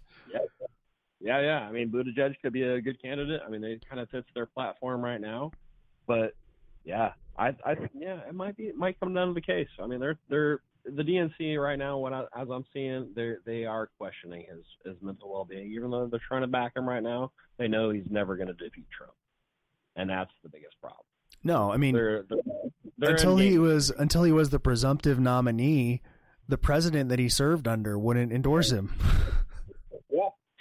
Yeah, yeah. I mean, Buttigieg could be a good candidate. I mean, they kind of fits their platform right now, but yeah, I, I, yeah, it might be, it might come down to the case. I mean, they're, they're, the DNC right now, what I, as I'm seeing, they they are questioning his his mental well being. Even though they're trying to back him right now, they know he's never going to defeat Trump, and that's the biggest problem. No, I mean They're, they're, they're until he was until he was the presumptive nominee, the president that he served under wouldn't endorse him.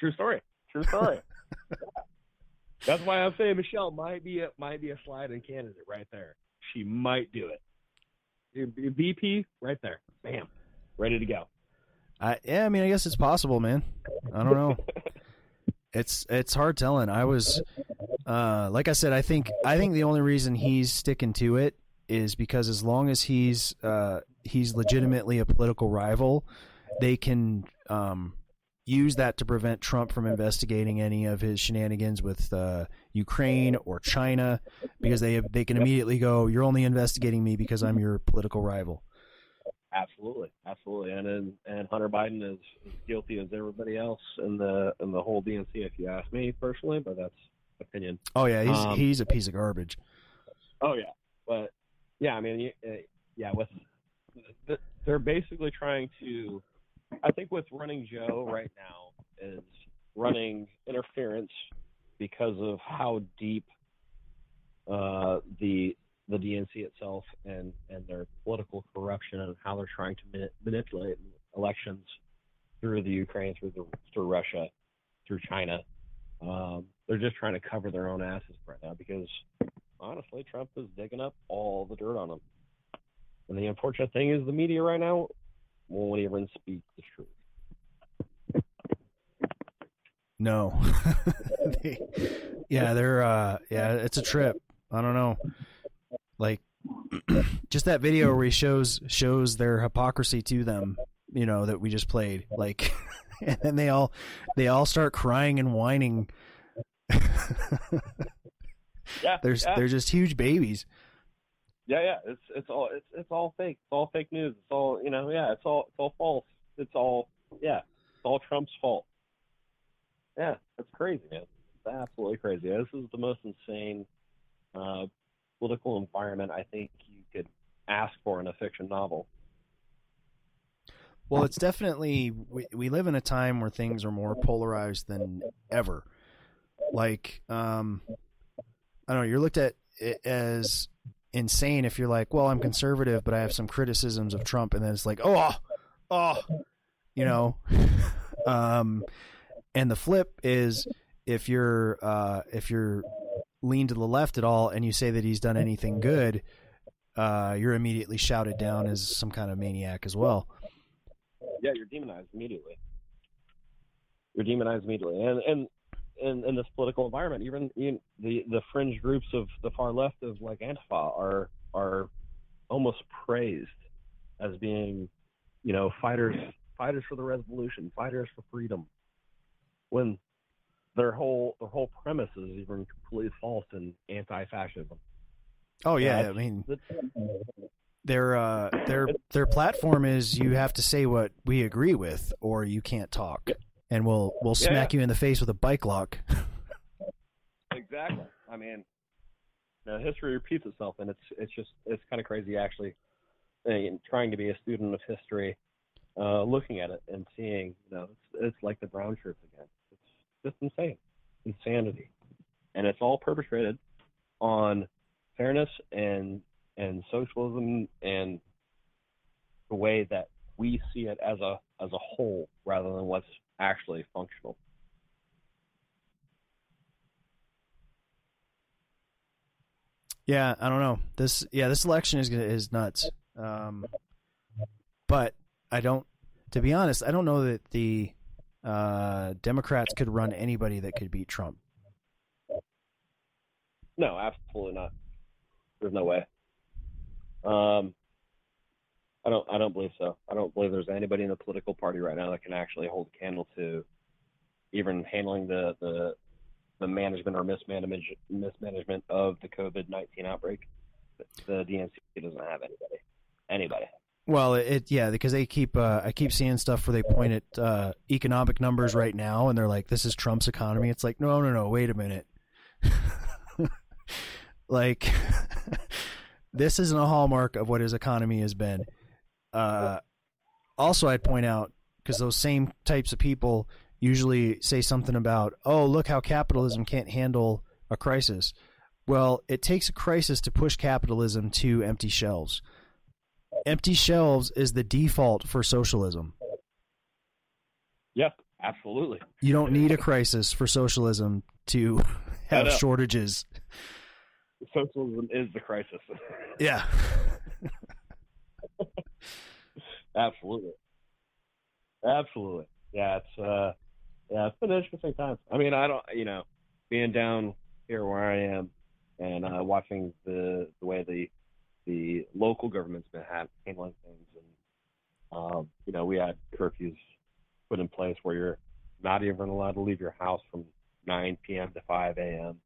True story. True story. Yeah. That's why I'm saying Michelle might be a, might be a slide-in candidate right there. She might do it. VP right there, bam, ready to go. I yeah, I mean, I guess it's possible, man. I don't know. it's it's hard telling. I was, uh, like I said, I think I think the only reason he's sticking to it is because as long as he's uh, he's legitimately a political rival, they can um, use that to prevent Trump from investigating any of his shenanigans with uh, Ukraine or China, because they they can immediately go, "You're only investigating me because I'm your political rival." Absolutely, absolutely, and and, and Hunter Biden is, is guilty as everybody else in the in the whole DNC, if you ask me personally. But that's opinion. Oh yeah, he's Um, he's a piece of garbage. Oh yeah, but yeah, I mean, uh, yeah, with they're basically trying to. I think with running Joe right now is running interference because of how deep uh, the the DNC itself and and their political corruption and how they're trying to mani- manipulate elections through the Ukraine, through the through Russia, through China. Um, they're just trying to cover their own asses right now because honestly, Trump is digging up all the dirt on them. And the unfortunate thing is, the media right now won't even speak the truth. No. They- yeah, they're uh yeah, it's a trip. I don't know. Like just that video where he shows shows their hypocrisy to them, you know, that we just played. Like and then they all they all start crying and whining. Yeah, There's yeah. they're just huge babies. Yeah, yeah, it's it's all it's it's all fake. It's all fake news. It's all you know. Yeah, it's all it's all false. It's all yeah. It's all Trump's fault. Yeah, it's crazy, man. It's absolutely crazy. This is the most insane uh, political environment I think you could ask for in a fiction novel. Well, it's definitely we, we live in a time where things are more polarized than ever. Like, um, I don't know. You're looked at as insane if you're like, well, I'm conservative, but I have some criticisms of Trump, and then it's like, oh, oh, you know. um, and the flip is if you're uh, if you're lean to the left at all, and you say that he's done anything good, uh, you're immediately shouted down as some kind of maniac as well. Yeah, you're demonized immediately. You're demonized immediately, and and in, in this political environment, even, the the fringe groups of the far left of like Antifa are are almost praised as being, you know, fighters fighters for the revolution, fighters for freedom, when their whole their whole premise is even completely false and anti-fascism. Oh yeah, Yeah, I mean their uh, their their platform is you have to say what we agree with, or you can't talk, and we'll we'll smack yeah. you in the face with a bike lock. Exactly. I mean, know, history repeats itself, and it's it's just it's kind of crazy actually. And trying to be a student of history, uh, looking at it and seeing, you know, it's, it's like the brown shirts again. It's just insane, insanity, and it's all perpetrated on fairness and and socialism and the way that we see it as a as a whole rather than what's actually functional. Yeah, I don't know. This yeah, this election is is nuts. Um, but I don't. To be honest, I don't know that the uh, Democrats could run anybody that could beat Trump. No, absolutely not. There's no way. Um, I don't. I don't believe so. I don't believe there's anybody in the political party right now that can actually hold a candle to even handling the the, the management or mismanagement mismanagement of the COVID nineteen outbreak. The DNC doesn't have anybody. Anybody. Well, it, yeah, because they keep uh, I keep seeing stuff where they point at uh, economic numbers right now, and they're like, "This is Trump's economy." It's like, no, no, no, wait a minute. like, this isn't a hallmark of what his economy has been. Uh, also, I'd point out because those same types of people usually say something about, "Oh, look how capitalism can't handle a crisis." Well, it takes a crisis to push capitalism to empty shelves. Empty shelves is the default for socialism. Yeah, absolutely. You don't need a crisis for socialism to have shortages. Socialism is the crisis. Yeah. Absolutely. Absolutely. Yeah, it's uh yeah, it's been interesting times. I mean, I don't you know, being down here where I am and uh watching the the way the the local government's been handling things and um you know, we had curfews put in place where you're not even allowed to leave your house from 9 p.m. to 5 a.m.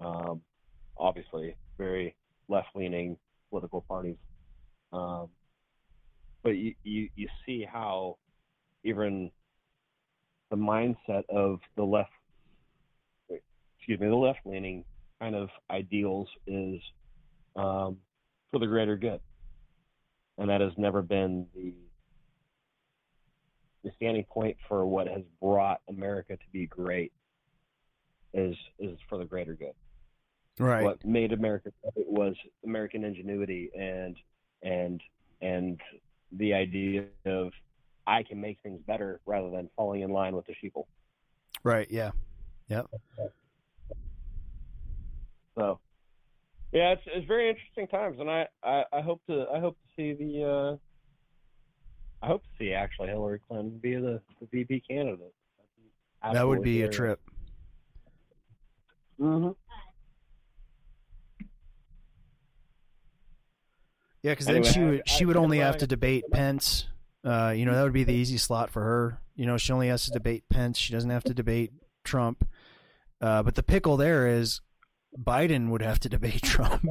Um, obviously, very left-leaning political parties. Um, but you, you, you see how even the mindset of the left, excuse me, the left-leaning kind of ideals is um, for the greater good, and that has never been the the standing point for what has brought America to be great is is for the greater good. Right. What made America great was American ingenuity and and and the idea of I can make things better rather than falling in line with the sheeple. Right. Yeah. Yep. So, yeah, it's it's very interesting times, and I, I, I hope to I hope to see the uh, I hope to see actually Hillary Clinton be the, the VP candidate. That would be a trip. Mm-hmm. Yeah, because then Anyway, she I- would she would only have to debate Pence. Uh, you know that would be the easy slot for her. You know she only has to debate Pence. She doesn't have to debate Trump. Uh, but the pickle there is Biden would have to debate Trump.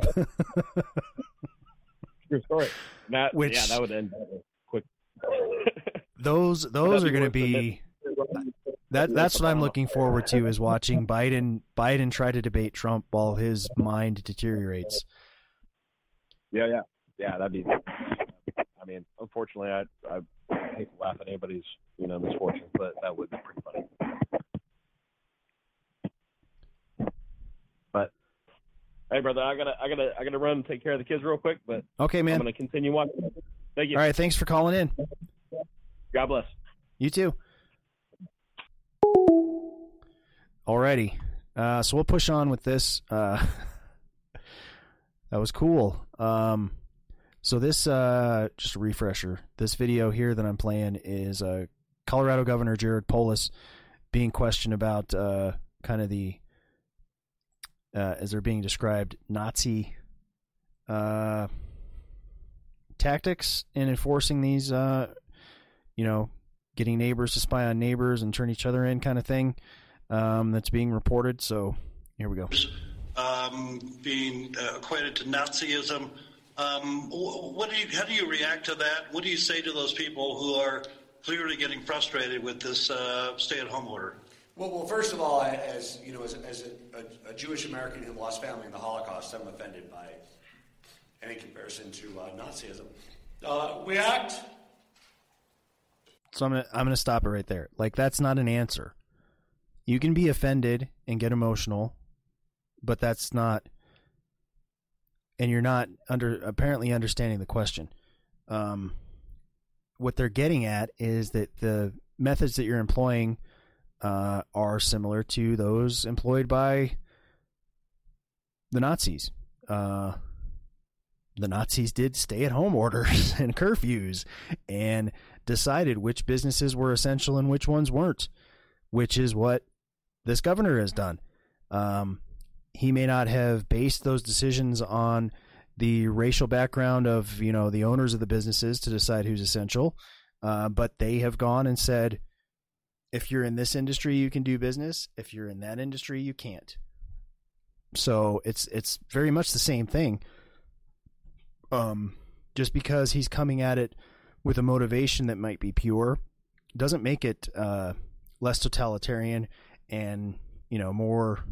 True story. That, Which- yeah, that would end quick. those those are going to be that that's what I'm looking forward to is watching Biden Biden try to debate Trump while his mind deteriorates. Yeah, yeah, yeah. That'd be. I mean, unfortunately, I I hate to laugh at anybody's you know misfortune, but that would be pretty funny. But hey, brother, I gotta I gotta I gotta run and take care of the kids real quick. But Okay, man. I'm gonna continue watching. Thank you. All right, thanks for calling in. God bless. You too. Alrighty. Uh, so we'll push on with this. Uh, that was cool. Um, so this, uh, just a refresher. This video here that I'm playing is uh, Colorado Governor Jared Polis being questioned about uh, kind of the, uh, as they're being described, Nazi uh, tactics in enforcing these, uh, you know, getting neighbors to spy on neighbors and turn each other in kind of thing um, that's being reported. So here we go. um, being equated to Nazism. Um, what do you, how do you react to that? What do you say to those people who are clearly getting frustrated with this uh, stay-at-home order? Well, well, first of all, as you know, as, as a, a, a Jewish American who lost family in the Holocaust, I'm offended by any comparison to uh, Nazism. Uh, react. So I'm gonna I'm gonna stop it right there. Like that's not an answer. You can be offended and get emotional, but that's not. And you're not under apparently understanding the question. Um, what they're getting at is that the methods that you're employing uh, are similar to those employed by the Nazis. Uh, the Nazis did stay at home orders and curfews and decided which businesses were essential and which ones weren't, which is what this governor has done. Um, he may not have based those decisions on the racial background of you know the owners of the businesses to decide who's essential, uh, but they have gone and said, if you're in this industry, you can do business. If you're in that industry, you can't. So it's it's very much the same thing um, just because he's coming at it with a motivation that might be pure doesn't make it uh, less totalitarian and you know more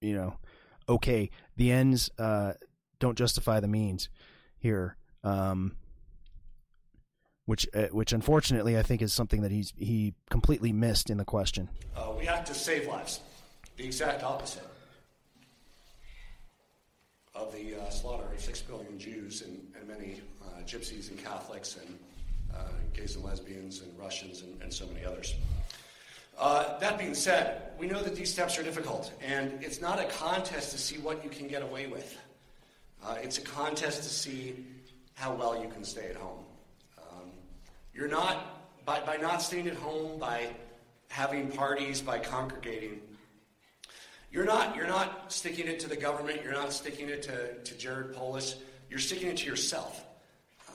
you know okay the ends uh, don't justify the means here um, which uh, which unfortunately I think is something that he's he completely missed in the question. Uh, we act to save lives. The exact opposite of the uh, slaughter of six billion Jews and, and many uh, gypsies and Catholics and uh, gays and lesbians and Russians and, and so many others. Uh, that being said, we know that these steps are difficult, and it's not a contest to see what you can get away with. Uh, it's a contest to see how well you can stay at home. Um, you're not, by, by not staying at home, by having parties, by congregating, you're not, you're not sticking it to the government, you're not sticking it to, to Jared Polis, you're sticking it to yourself. Uh,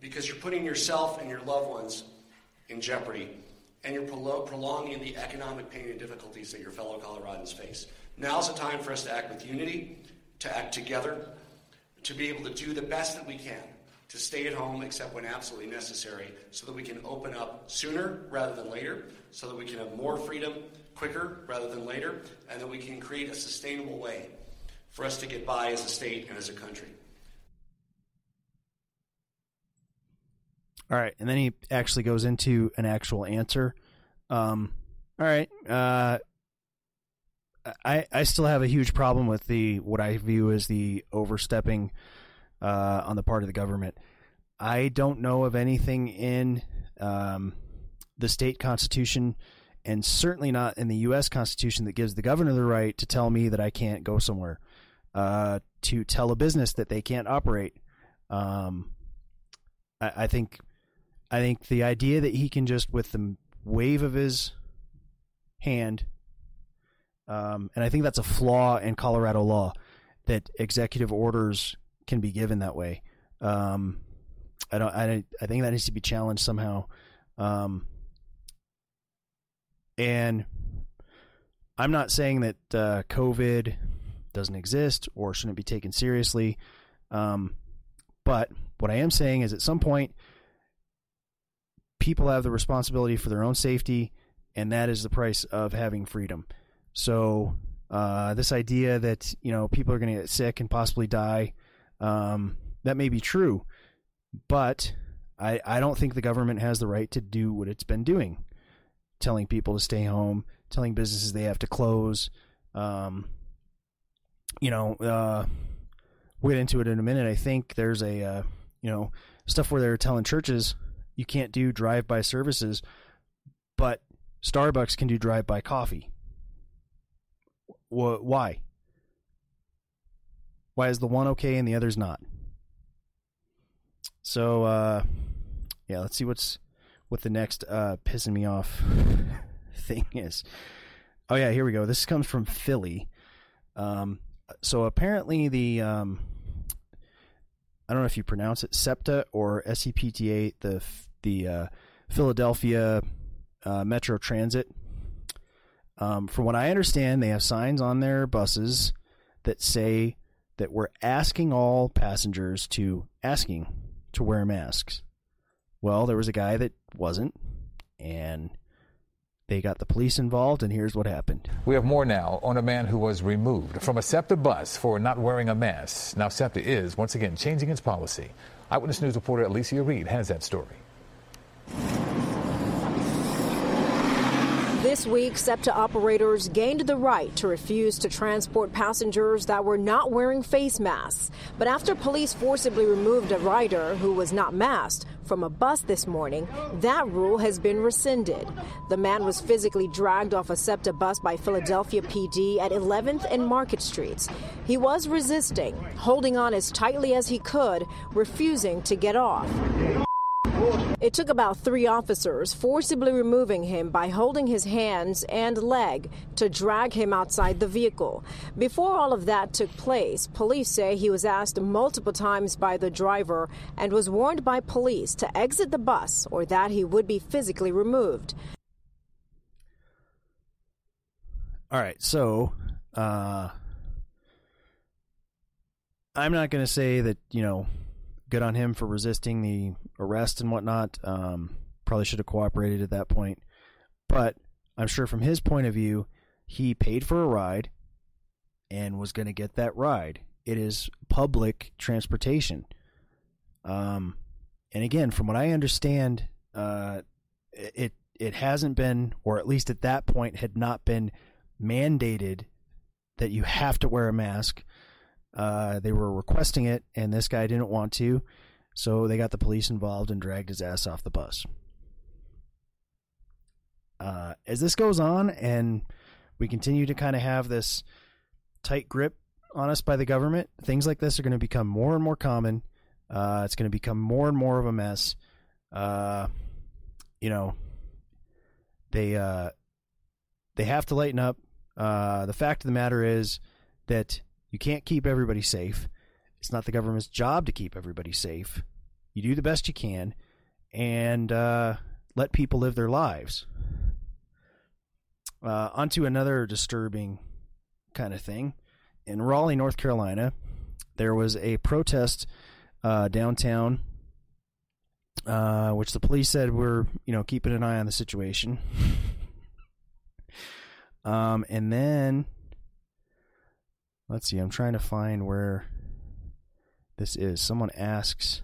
because you're putting yourself and your loved ones in jeopardy and you're prolonging the economic pain and difficulties that your fellow Coloradans face. Now's the time for us to act with unity, to act together, to be able to do the best that we can, to stay at home except when absolutely necessary, so that we can open up sooner rather than later, so that we can have more freedom quicker rather than later, and that we can create a sustainable way for us to get by as a state and as a country. All right, and then he actually goes into an actual answer. Um, all right, uh, I I still have a huge problem with the what I view as the overstepping uh, on the part of the government. I don't know of anything in um, the state constitution, and certainly not in the U.S. Constitution that gives the governor the right to tell me that I can't go somewhere, uh, to tell a business that they can't operate. Um, I, I think I think the idea that he can just with the wave of his hand, um, and I think that's a flaw in Colorado law that executive orders can be given that way. Um, I don't. I I think that needs to be challenged somehow. Um, and I'm not saying that uh, COVID doesn't exist or shouldn't be taken seriously. Um, but what I am saying is, at some point, people have the responsibility for their own safety, and that is the price of having freedom. So uh, this idea that you know people are going to get sick and possibly die, um, that may be true, but I I don't think the government has the right to do what it's been doing, telling people to stay home, telling businesses they have to close. Um, you know, uh, we'll get into it in a minute. I think there's a uh, you know stuff where they're telling churches you can't do drive by services, but Starbucks can do drive by coffee. Why? Why is the one okay and the other's not? So, uh, yeah, let's see what's what the next uh, pissing me off thing is. Oh yeah, here we go. This comes from Philly. Um, so apparently the um, I don't know if you pronounce it SEPTA or SEPTA, the the uh, Philadelphia uh, Metro Transit. Um, from what I understand, they have signs on their buses that say that we're asking all passengers to asking to wear masks. Well, there was a guy that wasn't, and they got the police involved, and here's what happened. We have more now on a man who was removed from a SEPTA bus for not wearing a mask. Now, SEPTA is once again changing its policy. Eyewitness News reporter Alicia Reed has that story. This week, SEPTA operators gained the right to refuse to transport passengers that were not wearing face masks. But after police forcibly removed a rider who was not masked from a bus this morning, that rule has been rescinded. The man was physically dragged off a SEPTA bus by Philadelphia PD at 11th and Market Streets. He was resisting, holding on as tightly as he could, refusing to get off. It took about three officers forcibly removing him by holding his hands and leg to drag him outside the vehicle. Before all of that took place, police say he was asked multiple times by the driver and was warned by police to exit the bus or that he would be physically removed. All right, so uh, I'm not going to say that, you know, good on him for resisting the arrest and whatnot. Um, probably should have cooperated at that point. But I'm sure from his point of view, he paid for a ride and was going to get that ride. It is public transportation. Um, and again, from what I understand, uh, it it hasn't been, or at least at that point, had not been mandated that you have to wear a mask. Uh, they were requesting it, and this guy didn't want to, so they got the police involved and dragged his ass off the bus. Uh, as this goes on, and we continue to kind of have this tight grip on us by the government, things like this are going to become more and more common. Uh, it's going to become more and more of a mess. Uh, you know, they uh, they have to lighten up. Uh, the fact of the matter is that you can't keep everybody safe. It's not the government's job to keep everybody safe. You do the best you can, and uh, let people live their lives. Uh, onto another disturbing kind of thing. In Raleigh, North Carolina, there was a protest uh, downtown, uh, which the police said were, you know, keeping an eye on the situation. um, and then, let's see, I'm trying to find where this is. Someone asks,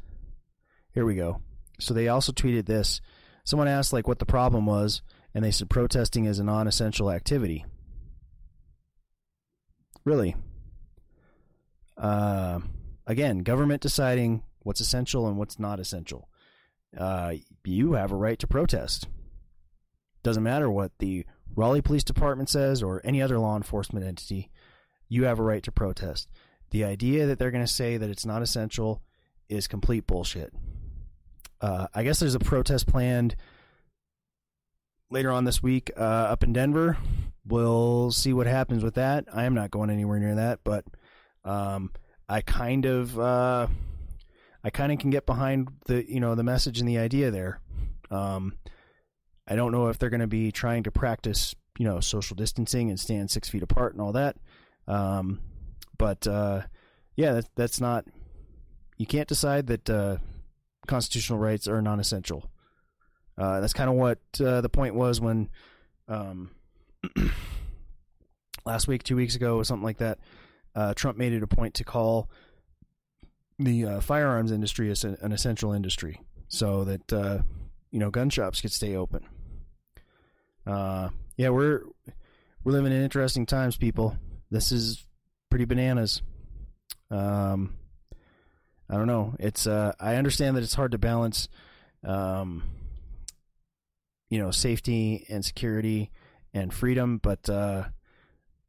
here we go. So they also tweeted this. Someone asked, like, what the problem was, and they said protesting is a non essential activity. Really? Uh, again, government deciding what's essential and what's not essential. Uh, you have a right to protest. Doesn't matter what the Raleigh Police Department says or any other law enforcement entity, you have a right to protest. The idea that they're going to say that it's not essential is complete bullshit. Uh, I guess there's a protest planned later on this week uh, up in Denver. We'll see what happens with that. I am not going anywhere near that, but um, I kind of uh, I kind of can get behind the you know the message and the idea there. Um, I don't know if they're going to be trying to practice you know social distancing and stand six feet apart and all that. Um, but uh, yeah, that, that's not. You can't decide that uh, constitutional rights are non-essential. Uh, that's kind of what uh, the point was when um, last week, two weeks ago, or something like that. Uh, Trump made it a point to call the uh, firearms industry as an essential industry, so that you know gun shops could stay open. Yeah, we're we're living in interesting times, people. This is pretty bananas. Um, I don't know. It's uh, I understand that it's hard to balance, um, you know, safety and security and freedom, but uh,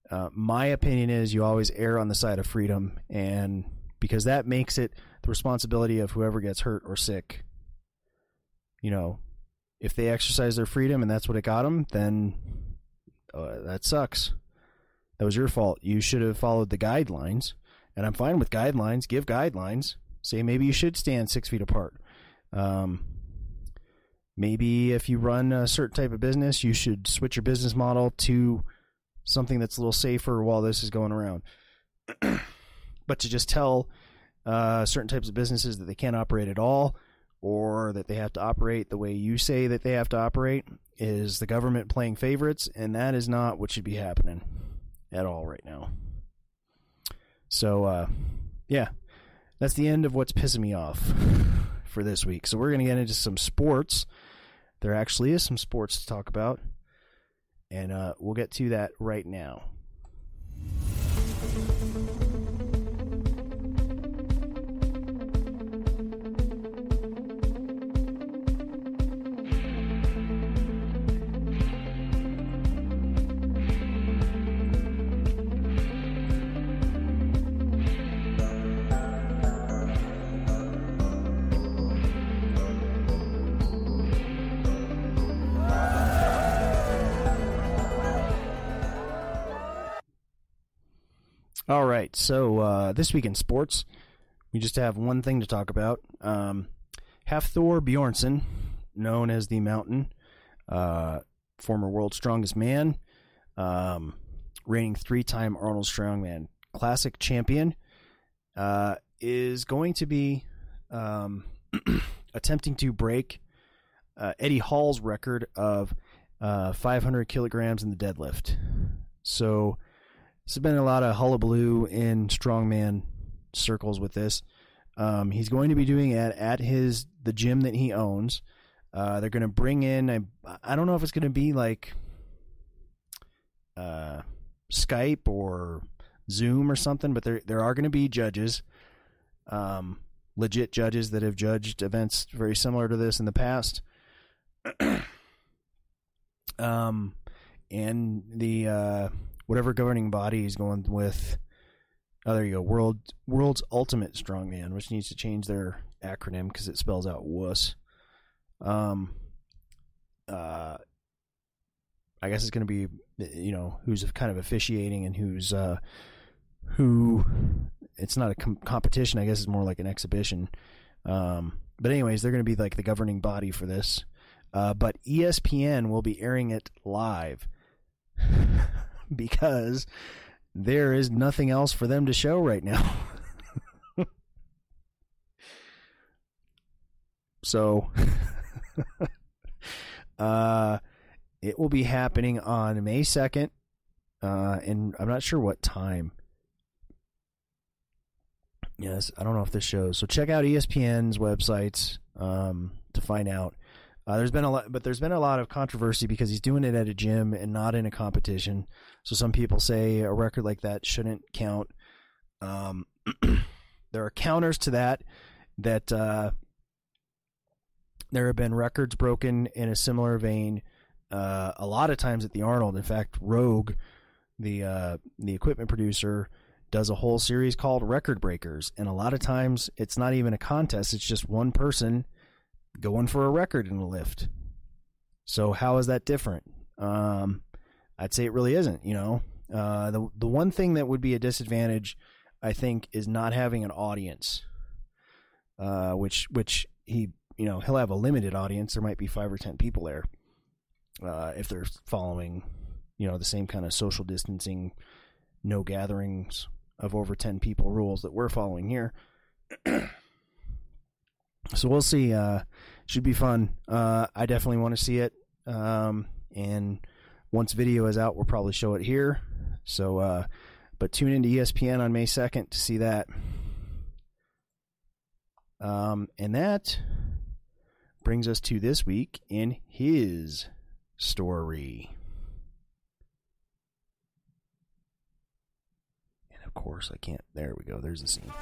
uh, my opinion is you always err on the side of freedom, and because that makes it the responsibility of whoever gets hurt or sick. You know, if they exercise their freedom and that's what it got them, then uh, that sucks. That was your fault. You should have followed the guidelines, and I'm fine with guidelines. Give guidelines. Say maybe you should stand six feet apart. Um, maybe if you run a certain type of business, you should switch your business model to something that's a little safer while this is going around. but to just tell uh, certain types of businesses that they can't operate at all or that they have to operate the way you say that they have to operate is the government playing favorites, and that is not what should be happening at all right now. So, uh, yeah, that's the end of what's pissing me off for this week. So, we're going to get into some sports. There actually is some sports to talk about, and uh, we'll get to that right now. So uh, this week in sports, we just have one thing to talk about. Um, Hafthor Bjornsson, known as the Mountain, uh, former world's strongest man, um, reigning three-time Arnold Strongman Classic champion, uh, is going to be um, attempting to break uh, Eddie Hall's record of uh, 500 kilograms in the deadlift. So there's been a lot of hullabaloo in strongman circles with this. Um, he's going to be doing it at his the gym that he owns. Uh, they're going to bring in. I I don't know if it's going to be like uh, Skype or Zoom or something, but there there are going to be judges, um, legit judges that have judged events very similar to this in the past. um, and the uh, whatever governing body is going with. Oh, there you go. World World's Ultimate Strongman, which needs to change their acronym because it spells out wuss. Um, uh, I guess it's going to be you know who's kind of officiating and who's uh, who. It's not a com- competition. I guess it's more like an exhibition. Um, but anyways, they're going to be like the governing body for this. Uh, but ESPN will be airing it live because there is nothing else for them to show right now. so uh it will be happening on May 2nd uh and I'm not sure what time. Yes, I don't know if this shows. So check out ESPN's websites um to find out. Uh, there's been a lot, but there's been a lot of controversy because he's doing it at a gym and not in a competition. So some people say a record like that shouldn't count. Um, there are counters to that. That uh, there have been records broken in a similar vein. Uh, a lot of times at the Arnold. In fact, Rogue, the uh, the equipment producer, does a whole series called Record Breakers, and a lot of times it's not even a contest. It's just one person going for a record in a lift. So how is that different? Um, I'd say it really isn't. You know, uh, the the one thing that would be a disadvantage, I think, is not having an audience. Uh, which which he you know he'll have a limited audience. There might be five or ten people there. Uh, if they're following, you know, the same kind of social distancing, no gatherings of over ten people rules that we're following here. so we'll see. Uh, should be fun. Uh, I definitely want to see it. Um, and once video is out, we'll probably show it here. So, uh, but tune into ESPN on May second to see that. Um, and that brings us to this week in his story. And of course, I can't. There we go. There's the scene.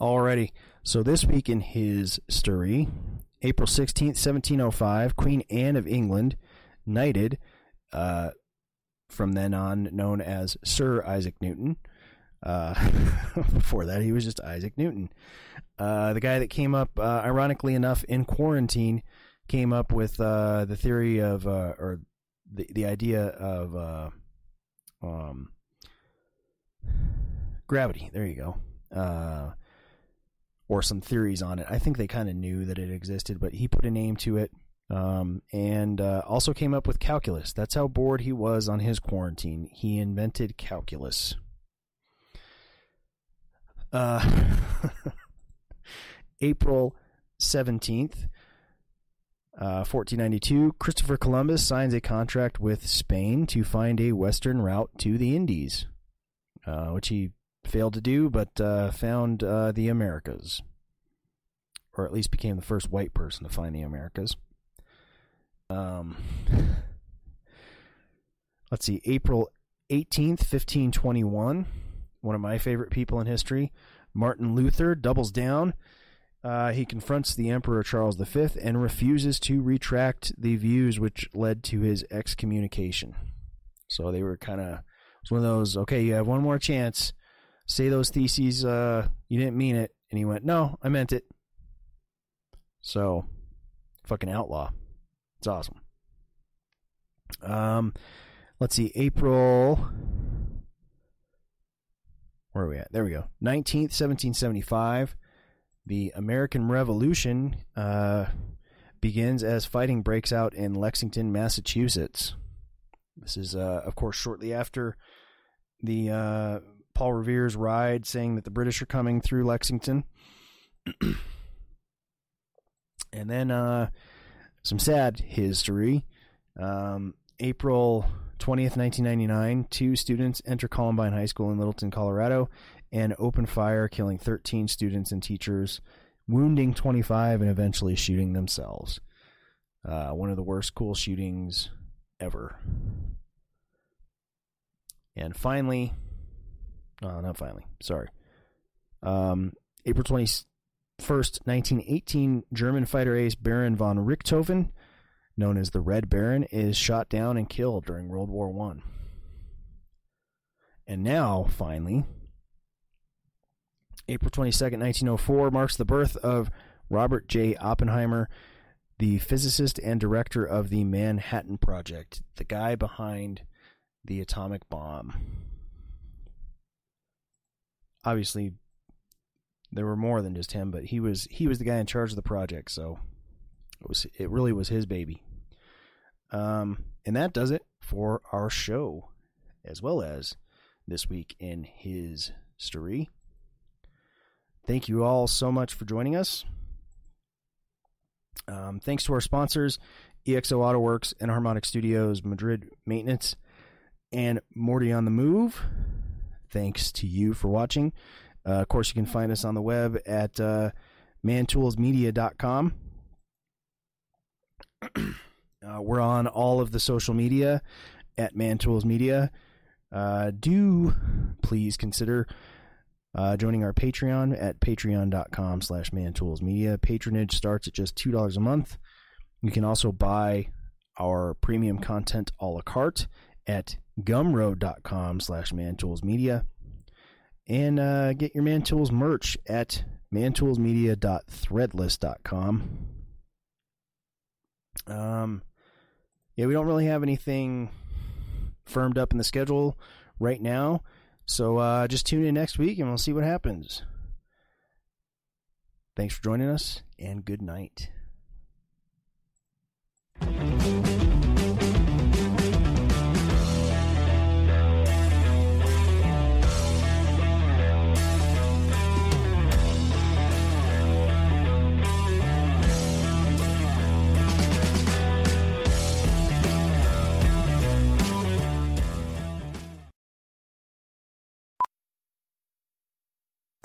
Alrighty. So this week in his story, April 16th, 1705, Queen Anne of England knighted, uh, from then on known as Sir Isaac Newton. Uh, before that, he was just Isaac Newton. Uh, the guy that came up, uh, ironically enough, in quarantine, came up with uh, the theory of, uh, or the the idea of um, gravity. There you go. Or some theories on it. I think they kind of knew that it existed, but he put a name to it. Um, and uh, also came up with calculus. That's how bored he was on his quarantine. He invented calculus. Uh, April 17th, uh, 1492, Christopher Columbus signs a contract with Spain to find a western route to the Indies, uh, which he failed to do, but uh, found uh, the Americas, or at least became the first white person to find the Americas. Um, let's see, April 18th, 1521, one of my favorite people in history, Martin Luther doubles down. Uh, he confronts the Emperor Charles V and refuses to retract the views which led to his excommunication. So they were kind of, it's one of those, okay, you have one more chance say those theses uh you didn't mean it and he went no i meant it so fucking outlaw it's awesome um let's see april where are we at? There we go. 19th, 1775. The American Revolution uh, begins as fighting breaks out in Lexington, Massachusetts. This is, uh, of course, shortly after the uh, Paul Revere's ride saying that the British are coming through Lexington. and then uh, some sad history. Um, April 20th, 1999, two students enter Columbine High School in Littleton, Colorado, and open fire, killing 13 students and teachers, wounding 25, and eventually shooting themselves. Uh, one of the worst school shootings ever. And finally, oh, not finally, sorry. Um, April 21st, 1918, German fighter ace Baron von Richthofen known as the Red Baron, is shot down and killed during World War One. And now, finally, April 22nd, 1904 marks the birth of Robert J. Oppenheimer, the physicist and director of the Manhattan Project, the guy behind the atomic bomb. Obviously, there were more than just him, but he was he was the guy in charge of the project, so it was it really was his baby. Um, and that does it for our show, as well as this week in his story. Thank you all so much for joining us. Um, thanks to our sponsors, EXO AutoWorks Enharmonic Studios, Madrid Maintenance, and Morty on the Move. Thanks to you for watching. Uh, of course, you can find us on the web at uh, mantoolsmedia.com. Uh, we're on all of the social media at Man Tools Media. Uh, do please consider uh, joining our Patreon at patreon.com slash mantoolsmedia. Patronage starts at just $2 a month. You can also buy our premium content a la carte at gumroad.com slash mantoolsmedia. And uh, get your mantools merch at mantoolsmedia.threadless.com. Um, yeah, we don't really have anything firmed up in the schedule right now. So uh, just tune in next week and we'll see what happens. Thanks for joining us and good night.